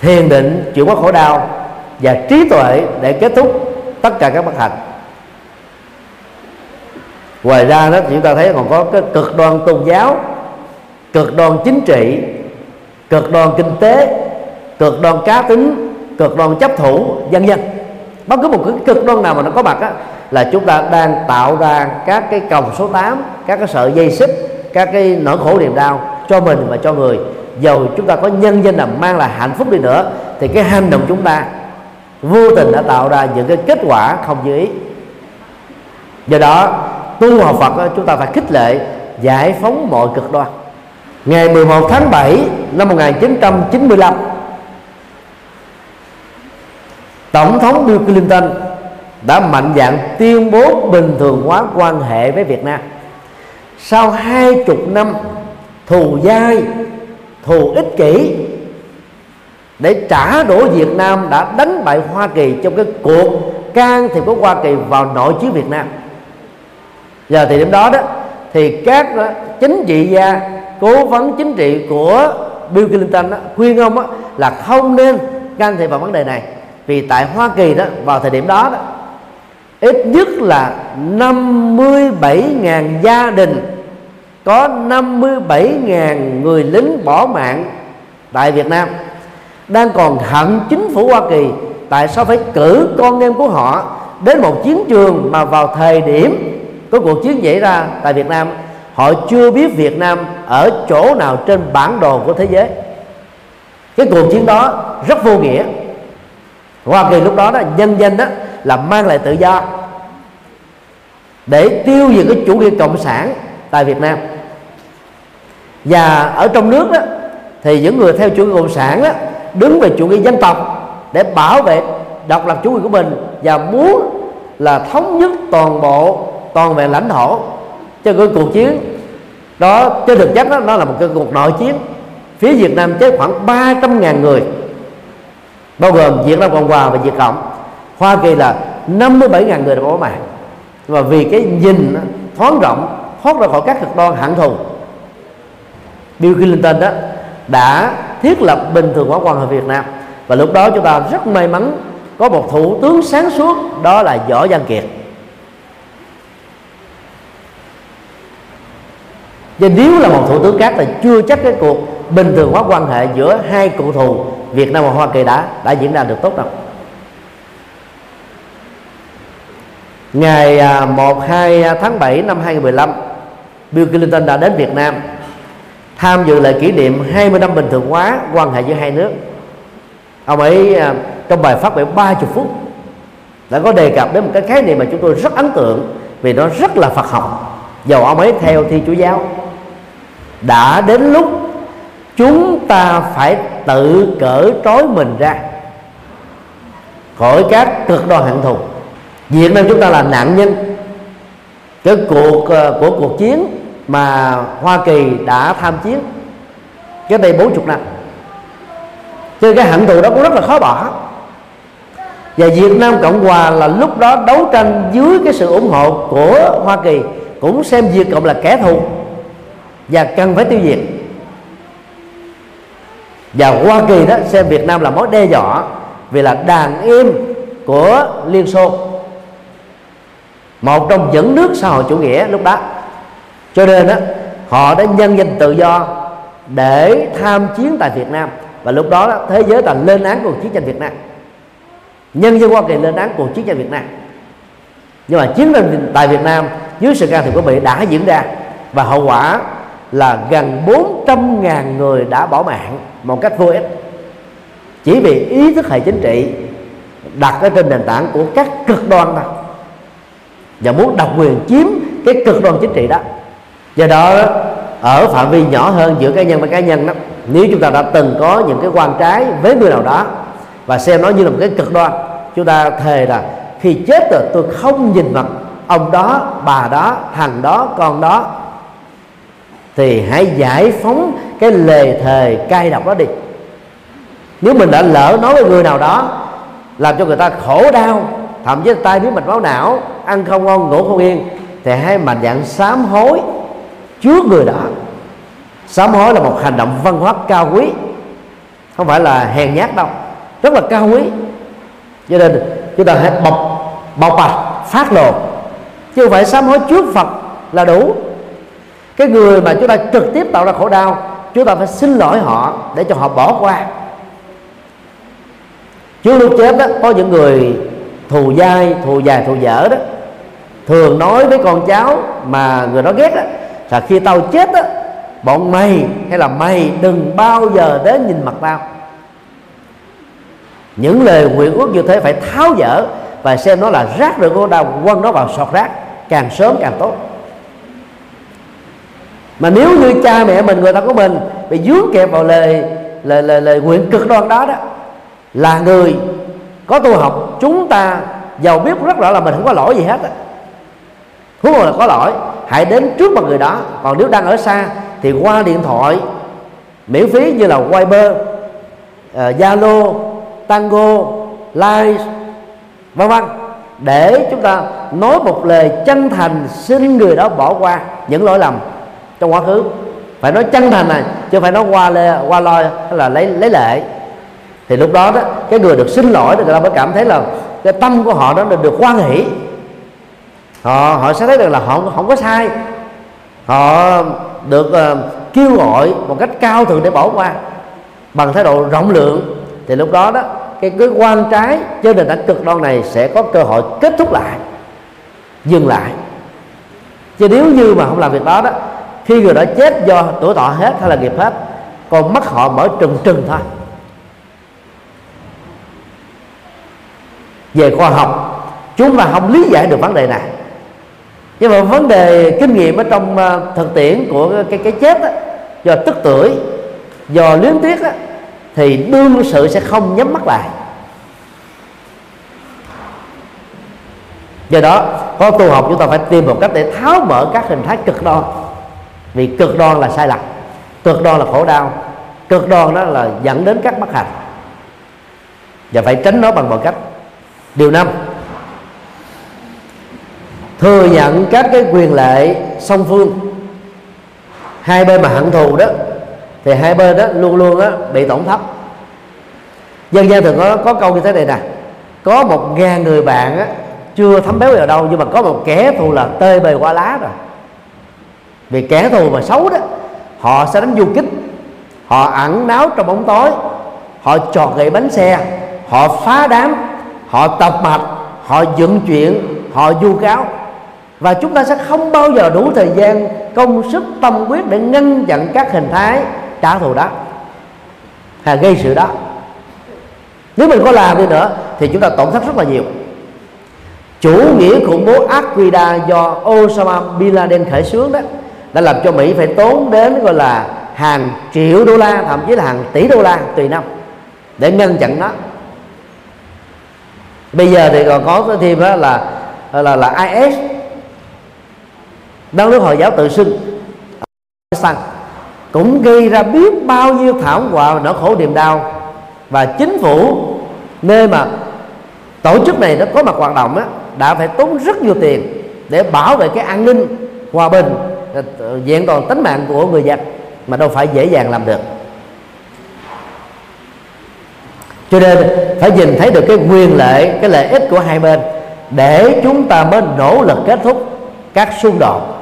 S1: thiền định chịu quá khổ đau và trí tuệ để kết thúc tất cả các bất hạnh. Ngoài ra đó chúng ta thấy còn có cái cực đoan tôn giáo cực đoan chính trị cực đoan kinh tế cực đoan cá tính cực đoan chấp thủ vân vân. Bất cứ một cái cực đoan nào mà nó có mặt á, là chúng ta đang tạo ra các cái còng số 8 các cái sợi dây xích các cái nỗi khổ niềm đau cho mình và cho người. Dầu chúng ta có nhân danh là mang lại hạnh phúc đi nữa thì cái hành động chúng ta vô tình đã tạo ra những cái kết quả không như ý. Do đó, tu học Phật chúng ta phải khích lệ, giải phóng mọi cực đoan. Ngày 11 tháng 7 năm 1995 Tổng thống Bill Clinton đã mạnh dạn tuyên bố bình thường hóa quan hệ với Việt Nam. Sau hai chục năm thù dai, thù ích kỷ để trả đũa Việt Nam đã đánh bại Hoa Kỳ trong cái cuộc can thiệp của Hoa Kỳ vào nội chiến Việt Nam. Giờ thì điểm đó đó thì các ờ, chính trị gia cố vấn chính trị của Bill Clinton đó, khuyên ông đó, là không nên can thiệp vào vấn đề này. Vì tại Hoa Kỳ đó vào thời điểm đó, đó ít nhất là 57.000 gia đình có 57.000 người lính bỏ mạng tại Việt Nam đang còn hận chính phủ Hoa Kỳ. Tại sao phải cử con em của họ đến một chiến trường mà vào thời điểm có cuộc chiến xảy ra tại Việt Nam? Họ chưa biết Việt Nam ở chỗ nào trên bản đồ của thế giới. Cái cuộc chiến đó rất vô nghĩa. Hoa Kỳ lúc đó đó, nhân danh đó là mang lại tự do để tiêu diệt cái chủ nghĩa cộng sản tại Việt Nam. Và ở trong nước đó, thì những người theo chủ nghĩa cộng sản đó đứng về chủ nghĩa dân tộc để bảo vệ độc lập chủ quyền của mình và muốn là thống nhất toàn bộ, toàn vẹn lãnh thổ cho cái cuộc chiến. Đó, trên thực chất đó, nó là một cái cuộc nội chiến. Phía Việt Nam chết khoảng 300.000 người, bao gồm Việt Nam Cộng Hòa và Việt Cộng. Hoa Kỳ là 57.000 người đã bỏ mạng. Và vì cái nhìn thoáng rộng, thoát ra khỏi các cực đoan hạng thù, Bill Clinton đó đã thiết lập bình thường hóa quan hệ Việt Nam. Và lúc đó chúng ta rất may mắn có một thủ tướng sáng suốt, đó là võ văn kiệt. Và nếu là một thủ tướng khác thì chưa chắc cái cuộc bình thường hóa quan hệ giữa hai cụ thù Việt Nam và Hoa Kỳ đã đã diễn ra được tốt đâu. Ngày à, 1 2 à, tháng 7 năm 2015 Bill Clinton đã đến Việt Nam tham dự lễ kỷ niệm 20 năm bình thường hóa quan hệ giữa hai nước. Ông ấy à, trong bài phát biểu 30 phút đã có đề cập đến một cái khái niệm mà chúng tôi rất ấn tượng vì nó rất là Phật học. Dầu ông ấy theo thi chúa giáo, đã đến lúc chúng ta phải tự cởi trói mình ra khỏi các cực đoan hận thù. Việt Nam chúng ta là nạn nhân cái cuộc à, của cuộc chiến mà Hoa Kỳ đã tham chiến cái đây 40 năm. Cho nên cái hận thù đó cũng rất là khó bỏ. Và Việt Nam Cộng Hòa là lúc đó đấu tranh dưới cái sự ủng hộ của Hoa Kỳ, cũng xem Việt Cộng là kẻ thù và cần phải tiêu diệt. Và Hoa Kỳ đó xem Việt Nam là mối đe dọa vì là đàn em của Liên Xô, một trong những nước xã hội chủ nghĩa lúc đó cho nên đó họ đã nhân danh tự do để tham chiến tại Việt Nam. Và lúc đó, đó thế giới là lên án cuộc chiến tranh Việt Nam. Nhân dân Hoa Kỳ lên án cuộc chiến tranh Việt Nam. Nhưng mà chiến tranh tại Việt Nam dưới sự can thiệp của Mỹ đã diễn ra. Và hậu quả là gần 400.000 người đã bỏ mạng một cách vô ích. Chỉ vì ý thức hệ chính trị đặt ở trên nền tảng của các cực đoan thôi. Và muốn độc quyền chiếm cái cực đoan chính trị đó do đó, ở phạm vi nhỏ hơn giữa cá nhân và cá nhân đó, nếu chúng ta đã từng có những cái quan trái với người nào đó và xem nó như là một cái cực đoan, chúng ta thề là khi chết rồi tôi không nhìn mặt ông đó, bà đó, thằng đó, con đó, thì hãy giải phóng cái lề thề cay độc đó đi. Nếu mình đã lỡ nói với người nào đó, làm cho người ta khổ đau, thậm chí tay biến mạch máu não, ăn không ngon, ngủ không yên, thì hãy mạnh dạng sám hối trước người đó. Sám hối là một hành động văn hóa cao quý, không phải là hèn nhát đâu, rất là cao quý. Cho nên chúng ta hãy bộc bộc bạch, phát lộ. Chứ không phải sám hối trước phật là đủ. Cái người mà chúng ta trực tiếp tạo ra khổ đau, chúng ta phải xin lỗi họ để cho họ bỏ qua. Trước lúc chết đó, có những người thù dai, thù dài, thù dở đó, thường nói với con cháu mà người đó ghét đó là khi tao chết á, bọn mày hay là mày đừng bao giờ đến nhìn mặt tao. Những lời nguyện ước như thế phải tháo dỡ và xem nó là rác rưởi của đau quăng nó vào sọt rác càng sớm càng tốt. Mà nếu như cha mẹ mình người ta của mình bị dướng kẹp vào lời lời lời, lời nguyện cực đoan đó đó là người có tu học chúng ta giàu biết rất rõ là mình không có lỗi gì hết huống hồ là có lỗi hãy đến trước mặt người đó. Còn nếu đang ở xa thì qua điện thoại miễn phí như là Viber, ờ, Zalo, uh, Tango, Line, vân vân. Để chúng ta nói một lời chân thành xin người đó bỏ qua những lỗi lầm trong quá khứ. Phải nói chân thành này chứ phải nói qua lê, qua loi hay là lấy lấy lệ. Thì lúc đó đó cái người được xin lỗi thì người ta mới cảm thấy là cái tâm của họ đó được, được quan hỷ họ họ sẽ thấy được là họ không có sai. Họ được uh, kêu gọi một cách cao thượng để bỏ qua. Bằng thái độ rộng lượng thì lúc đó đó cái cái quan trái trên nền tảng cực đoan này sẽ có cơ hội kết thúc lại dừng lại. Chứ nếu như mà không làm việc đó đó khi người đó chết do tuổi thọ hết hay là nghiệp hết còn mắt họ mở trừng trừng thôi. Về khoa học chúng ta không lý giải được vấn đề này nhưng mà vấn đề kinh nghiệm ở trong ờ, thực tiễn của cái cái chết đó, do tức tuổi do luyến tiếc đó, thì đương sự sẽ không nhắm mắt lại. Do đó có tu học chúng ta phải tìm một cách để tháo mở các hình thái cực đoan. Vì cực đoan là sai lầm cực đoan là khổ đau cực đoan đó là dẫn đến các bất hạnh. Và phải tránh nó bằng mọi cách. Điều năm thừa nhận các cái quyền lệ song phương. Hai bên mà hận thù đó thì hai bên đó luôn luôn đó bị tổn thất. Dân gian thường có có câu như thế này nè có một ngàn người bạn á, chưa thấm béo vào đâu nhưng mà có một kẻ thù là tê bề qua lá rồi. Vì kẻ thù mà xấu đó họ sẽ đánh du kích họ ẩn náu trong bóng tối họ trọt gậy bánh xe họ phá đám họ tập mạch họ dựng chuyện họ vu cáo và chúng ta sẽ không bao giờ đủ thời gian, công sức, tâm quyết để ngăn chặn các hình thái trả thù đó, hay gây sự đó. Nếu mình có làm đi nữa, thì chúng ta tổn thất rất là nhiều. Chủ nghĩa khủng bố Al-Qaeda do Osama Bin Laden khởi xướng đó, đã làm cho Mỹ phải tốn đến, gọi là, hàng triệu đô la, thậm chí là hàng tỷ đô la tùy năm để ngăn chặn nó. Bây giờ thì còn có thêm đó là là là IS đang nước hồi giáo tự xưng. Pakistan cũng gây ra biết bao nhiêu thảm họa và nỗi khổ niềm đau. Và chính phủ nơi mà tổ chức này nó có mặt hoạt động á, đã phải tốn rất nhiều tiền để bảo vệ cái an ninh hòa bình ờ, diện toàn tính mạng của người dân mà đâu phải dễ dàng làm được. Cho nên phải nhìn thấy được cái quyền lợi cái lợi ích của hai bên để chúng ta mới nỗ lực kết thúc các xung đột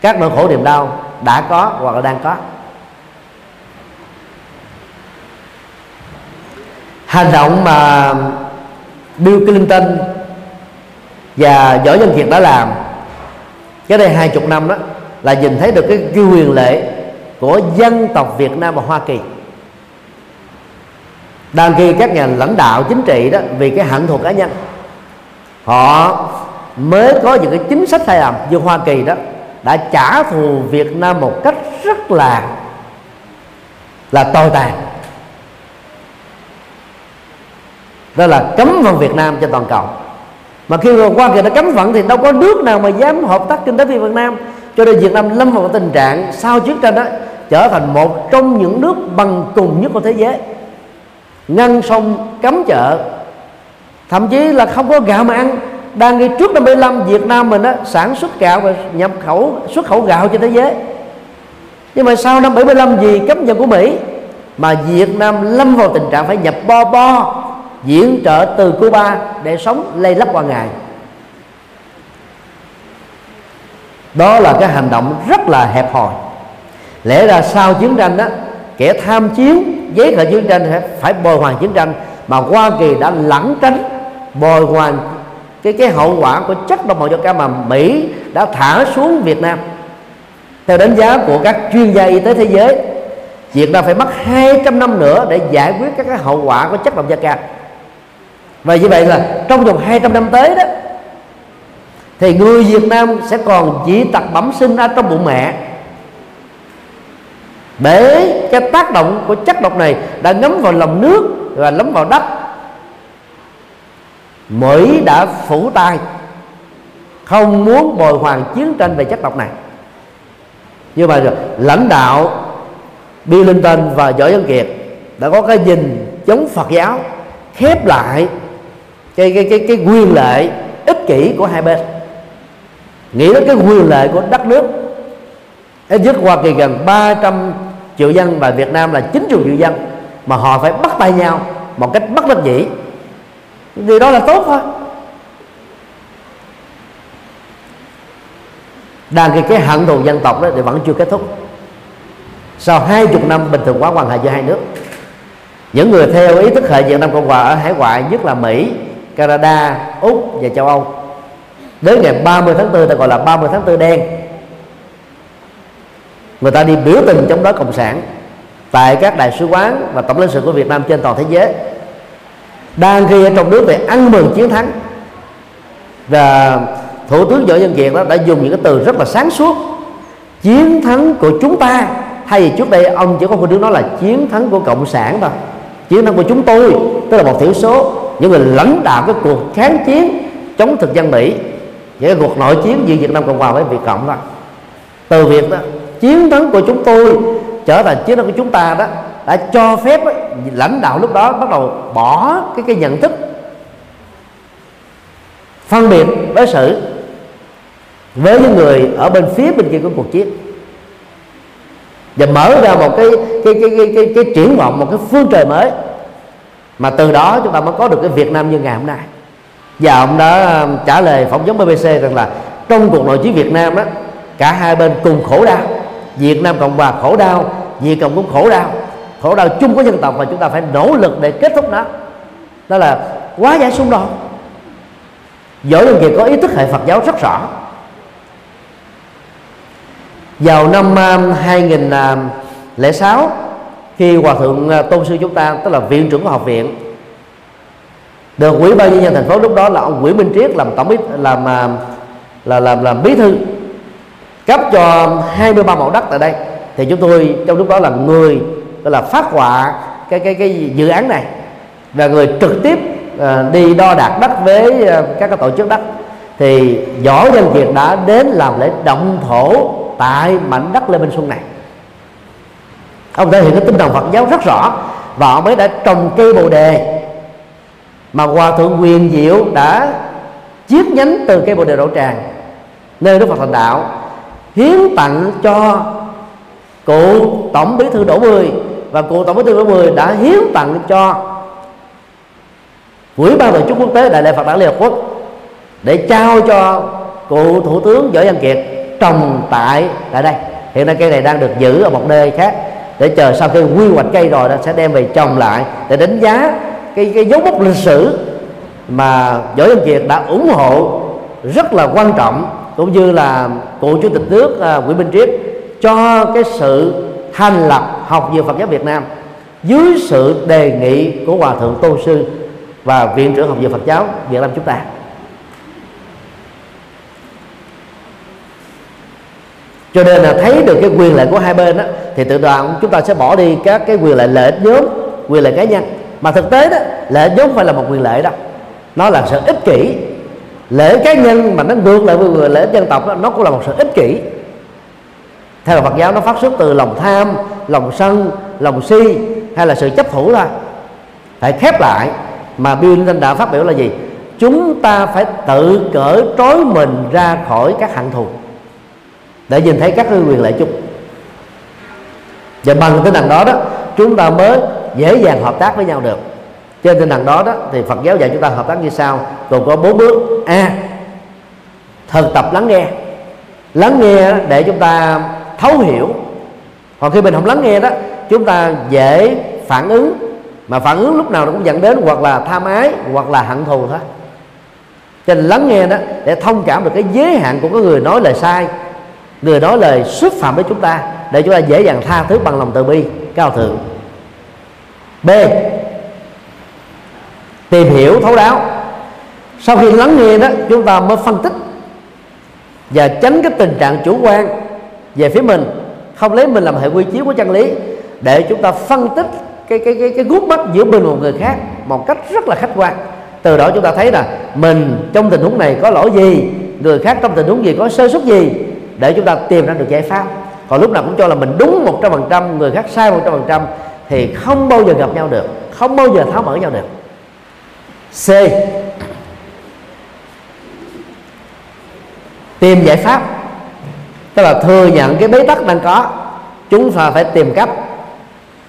S1: các nỗi khổ niềm đau đã có hoặc là đang có. Hành động mà Bill Clinton và Võ Văn Kiệt đã làm cái đây hai chục năm đó là nhìn thấy được cái, cái quyền lệ của dân tộc Việt Nam và Hoa Kỳ. Đang khi các nhà lãnh đạo chính trị đó vì cái hận thù cá nhân. Họ mới có những cái chính sách sai lầm như Hoa Kỳ đó đã trả thù Việt Nam một cách rất là là tồi tàn. Đó là cấm vận Việt Nam cho toàn cầu. Mà khi mà qua Kỳ đã cấm vận thì đâu có nước nào mà dám hợp tác kinh tế với Việt Nam. Cho nên Việt Nam lâm vào tình trạng sau chiến tranh đó, trở thành một trong những nước bằng cùng nhất của thế giới. Ngăn sông cấm chợ, thậm chí là không có gạo mà ăn đang ngay trước năm 75 Việt Nam mình đó sản xuất gạo và nhập khẩu, xuất khẩu gạo cho thế giới. Nhưng mà sau năm 75 vì cấm vận của Mỹ, mà Việt Nam lâm vào tình trạng phải nhập bo bo diễn trợ từ Cuba để sống lây lắc qua ngày. Đó là cái hành động rất là hẹp hòi. Lẽ ra sau chiến tranh đó kẻ tham chiến giấy khởi chiến tranh phải bồi hoàn chiến tranh, mà Hoa Kỳ đã lẩn tránh bồi hoàn cái cái hậu quả của chất độc màu da cam mà Mỹ đã thả xuống Việt Nam. Theo đánh giá của các chuyên gia y tế thế giới, Việt Nam phải mất 200 năm nữa để giải quyết các cái hậu quả của chất độc da cam. Và như vậy là trong vòng 200 năm tới đó, thì người Việt Nam sẽ còn dị tật bẩm sinh ở trong bụng mẹ. Để cái tác động của chất độc này đã ngấm vào lòng nước và lấm vào đất. Mỹ đã phủ tay, không muốn bồi hoàn chiến tranh về chất độc này. Nhưng mà lãnh đạo Bill Clinton và Võ Văn Kiệt đã có cái nhìn chống Phật giáo, khép lại cái cái cái cái quyền lệ ích kỷ của hai bên. Nghĩ đến cái quyền lệ của đất nước, ít nhất Hoa Kỳ gần 300 triệu dân và Việt Nam là 90 triệu dân mà họ phải bắt tay nhau một cách bất đắc dĩ điều đó là tốt thôi. Đang cái cái hận thù dân tộc đó thì vẫn chưa kết thúc. Sau hai chục năm bình thường hóa quan hệ giữa hai nước, những người theo ý thức hệ Việt Nam Cộng Hòa ở hải ngoại, nhất là Mỹ, Canada, Úc và châu Âu, đến ngày 30 tháng 4 ta gọi là 30 tháng 4 đen, người ta đi biểu tình chống đối cộng sản tại các đại sứ quán và tổng lãnh sự của Việt Nam trên toàn thế giới đang khi ở trong nước về ăn mừng chiến thắng. Và thủ tướng võ văn kiệt đó đã dùng những cái từ rất là sáng suốt. Chiến thắng của chúng ta thay vì trước đây ông chỉ có một đứa nói là chiến thắng của cộng sản thôi. Chiến thắng của chúng tôi, tức là một thiểu số những người lãnh đạo cái cuộc kháng chiến chống thực dân mỹ, những cái cuộc nội chiến giữa việt nam cộng hòa với việt cộng đó từ việc đó, chiến thắng của chúng tôi trở thành chiến thắng của chúng ta đó đã cho phép lãnh đạo lúc đó bắt đầu bỏ cái cái nhận thức phân biệt đối xử với những người ở bên phía bên kia của cuộc chiến. Và mở ra một cái cái cái cái cái, cái triển vọng một cái phương trời mới. Mà từ đó chúng ta mới có được cái Việt Nam như ngày hôm nay. Và ông đã um, trả lời phỏng vấn BBC rằng là trong cuộc nội chiến Việt Nam đó cả hai bên cùng khổ đau. Việt Nam Cộng Hòa khổ đau Việt Cộng cũng khổ đau khổ đau chung của dân tộc và chúng ta phải nỗ lực để kết thúc nó. Đó là quá giải xung đột. Võ Văn Kiệt có ý thức hệ Phật giáo rất rõ. Vào năm à, 2006 à, khi hòa thượng à, tôn sư chúng ta tức là viện trưởng của học viện được quỹ ban nhân dân thành phố lúc đó là ông Nguyễn Minh Triết làm tổng bí làm um, là làm làm bí thư cấp cho 23 mẫu đất tại đây. Thì chúng tôi trong lúc đó là người gọi là phát họa cái cái cái dự án này. Và người trực tiếp uh, đi đo đạc đất với uh, các cái tổ chức đất. Thì võ dân kiệt đã đến làm lễ động thổ tại mảnh đất lê minh xuân này. Ông thể hiện cái tinh thần phật giáo rất rõ và ông ấy đã trồng cây bồ đề. Mà hòa thượng quyền diệu đã chiết nhánh từ cây bồ đề đậu tràng nơi đức phật thành đạo hiến tặng cho cụ tổng bí thư đỗ mười và cụ tổng bí thư đỗ mười đã hiến tặng cho quỹ ban tổ chức quốc tế đại lễ phật đản liên hợp quốc để trao cho cụ thủ tướng võ văn kiệt trồng tại tại đây. Hiện nay cây này đang được giữ ở một nơi khác để chờ sau khi quy hoạch cây rồi đó sẽ đem về trồng lại để đánh giá cái cái dấu mốc lịch sử mà võ văn kiệt đã ủng hộ rất là quan trọng cũng như là cụ chủ tịch nước uh, Nguyễn Minh Triết cho cái sự thành lập học viện Phật giáo Việt Nam dưới sự đề nghị của hòa thượng Tô sư và viện trưởng học viện Phật giáo Việt Nam chúng ta. Cho nên là thấy được cái quyền lợi của hai bên đó, thì tự đoạn chúng ta sẽ bỏ đi các cái quyền lợi lợi ích nhóm quyền lợi cá nhân. Mà thực tế đó lợi ích nhóm không phải là một quyền lợi đó nó là sự ích kỷ. Lễ cá nhân mà nó ngược lại với người lễ dân tộc đó, nó cũng là một sự ích kỷ. Theo Phật giáo nó phát xuất từ lòng tham lòng sân, lòng si hay là sự chấp thủ thôi. Phải khép lại mà Bill Thanh Đạo phát biểu là gì? Chúng ta phải tự cởi trói mình ra khỏi các hạng thù. Để nhìn thấy các cái quyền lợi chung. Và bằng tinh thần đó đó, chúng ta mới dễ dàng hợp tác với nhau được. Trên tinh thần đó đó, thì Phật giáo dạy chúng ta hợp tác như sau. Gồm có bốn bước. A, thực tập lắng nghe. Lắng nghe để chúng ta thấu hiểu còn khi mình không lắng nghe đó, chúng ta dễ phản ứng, mà phản ứng lúc nào nó cũng dẫn đến hoặc là tham ái hoặc là hận thù thôi. Cho nên lắng nghe đó để thông cảm được cái giới hạn của cái người nói lời sai, người nói lời xúc phạm với chúng ta, để chúng ta dễ dàng tha thứ bằng lòng từ bi. Cao thượng. B. Tìm hiểu thấu đáo. Sau khi lắng nghe đó, chúng ta mới phân tích và tránh cái tình trạng chủ quan về phía mình không lấy mình làm hệ quy chiếu của chân lý để chúng ta phân tích cái cái cái cái gút mắt giữa mình một người khác một cách rất là khách quan. Từ đó chúng ta thấy là mình trong tình huống này có lỗi gì, người khác trong tình huống gì, có sơ suất gì để chúng ta tìm ra được giải pháp. Còn lúc nào cũng cho là mình đúng một trăm phần trăm, người khác sai một trăm phần trăm thì không bao giờ gặp nhau được, không bao giờ tháo mở nhau được. C. Tìm giải pháp tức là thừa nhận cái bế tắc đang có, chúng ta phải tìm cách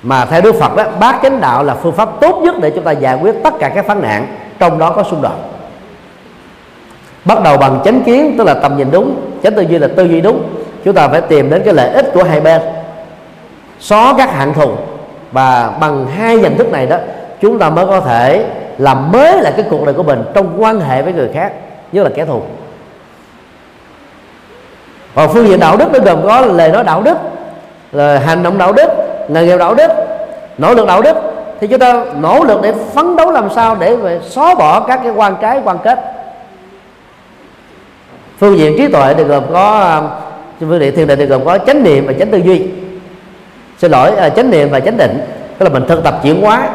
S1: mà theo Đức Phật đó bát chánh đạo là phương pháp tốt nhất để chúng ta giải quyết tất cả các vấn nạn, trong đó có xung đột. Bắt đầu bằng chánh kiến, tức là tầm nhìn đúng, chánh tư duy là tư duy đúng. Chúng ta phải tìm đến cái lợi ích của hai bên, xóa các hạn thù. Và bằng hai nhận thức này đó, chúng ta mới có thể làm mới lại cái cuộc đời của mình trong quan hệ với người khác như là kẻ thù còn phương diện đạo đức nó gồm có lời nói đạo đức lời hành động đạo đức nghề nghiệp đạo đức nỗ lực đạo đức. Thì chúng ta nỗ lực để phấn đấu làm sao để xóa bỏ các cái quan trái quan kết. Phương diện trí tuệ thì gồm có um, phương diện thiền định thì gồm có chánh niệm và chánh tư duy. Xin lỗi à, chánh niệm và chánh định tức là mình thực tập chuyển hóa.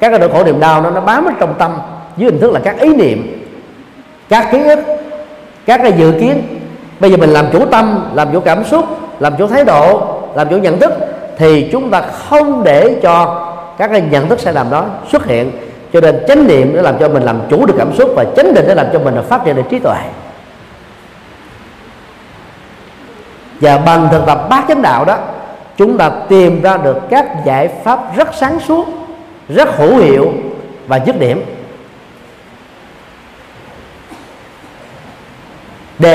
S1: Các cái nỗi khổ niềm đau nó nó bám ở trong tâm dưới hình thức là các ý niệm các ký ức các cái dự kiến bây giờ mình làm chủ tâm, làm chủ cảm xúc, làm chủ thái độ, làm chủ nhận thức, thì chúng ta không để cho các cái nhận thức sai lầm đó xuất hiện. Cho nên chánh niệm để làm cho mình làm chủ được cảm xúc và chánh định để làm cho mình phát triển được trí tuệ. Và bằng thực tập bát chánh đạo đó, chúng ta tìm ra được các giải pháp rất sáng suốt, rất hữu hiệu và dứt điểm. D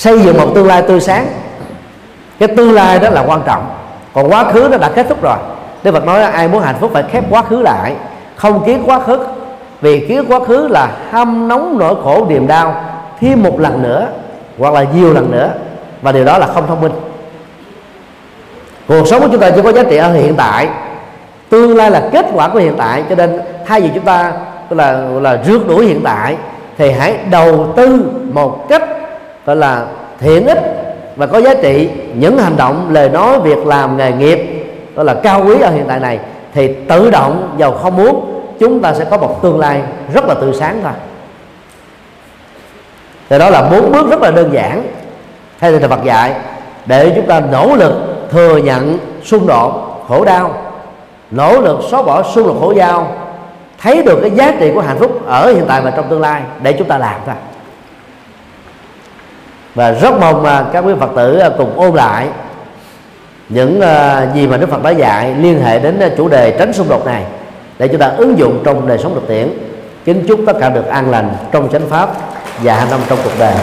S1: xây dựng một tương lai tươi sáng. Cái tương lai đó là quan trọng. Còn quá khứ nó đã kết thúc rồi. Đức Phật nói, ai muốn hạnh phúc phải khép quá khứ lại. Không kiến quá khứ. Vì kiến quá khứ là hâm nóng nỗi khổ niềm đau thêm một lần nữa hoặc là nhiều lần nữa. Và điều đó là không thông minh. Cuộc sống của chúng ta chỉ có giá trị ở hiện tại. Tương lai là kết quả của hiện tại. Cho nên thay vì chúng ta là là rước đuổi hiện tại, thì hãy đầu tư một cách gọi là thiện ích và có giá trị những hành động, lời nói, việc làm, nghề nghiệp. Đó là cao quý ở hiện tại này. Thì tự động giàu không muốn chúng ta sẽ có một tương lai rất là tươi sáng thôi. Thì đó là bốn bước rất là đơn giản. Hay là Phật dạy, để chúng ta nỗ lực thừa nhận xung đột khổ đau, nỗ lực xóa bỏ xung đột khổ đau, thấy được cái giá trị của hạnh phúc ở hiện tại và trong tương lai để chúng ta làm thôi và rất mong à, các quý phật tử à, cùng ôn lại những à, gì mà đức phật đã dạy liên hệ đến chủ đề tránh xung đột này để chúng ta ứng dụng trong đời sống thực tiễn. Kính chúc tất cả được an lành trong chánh pháp và hạnh năm trong cuộc đời.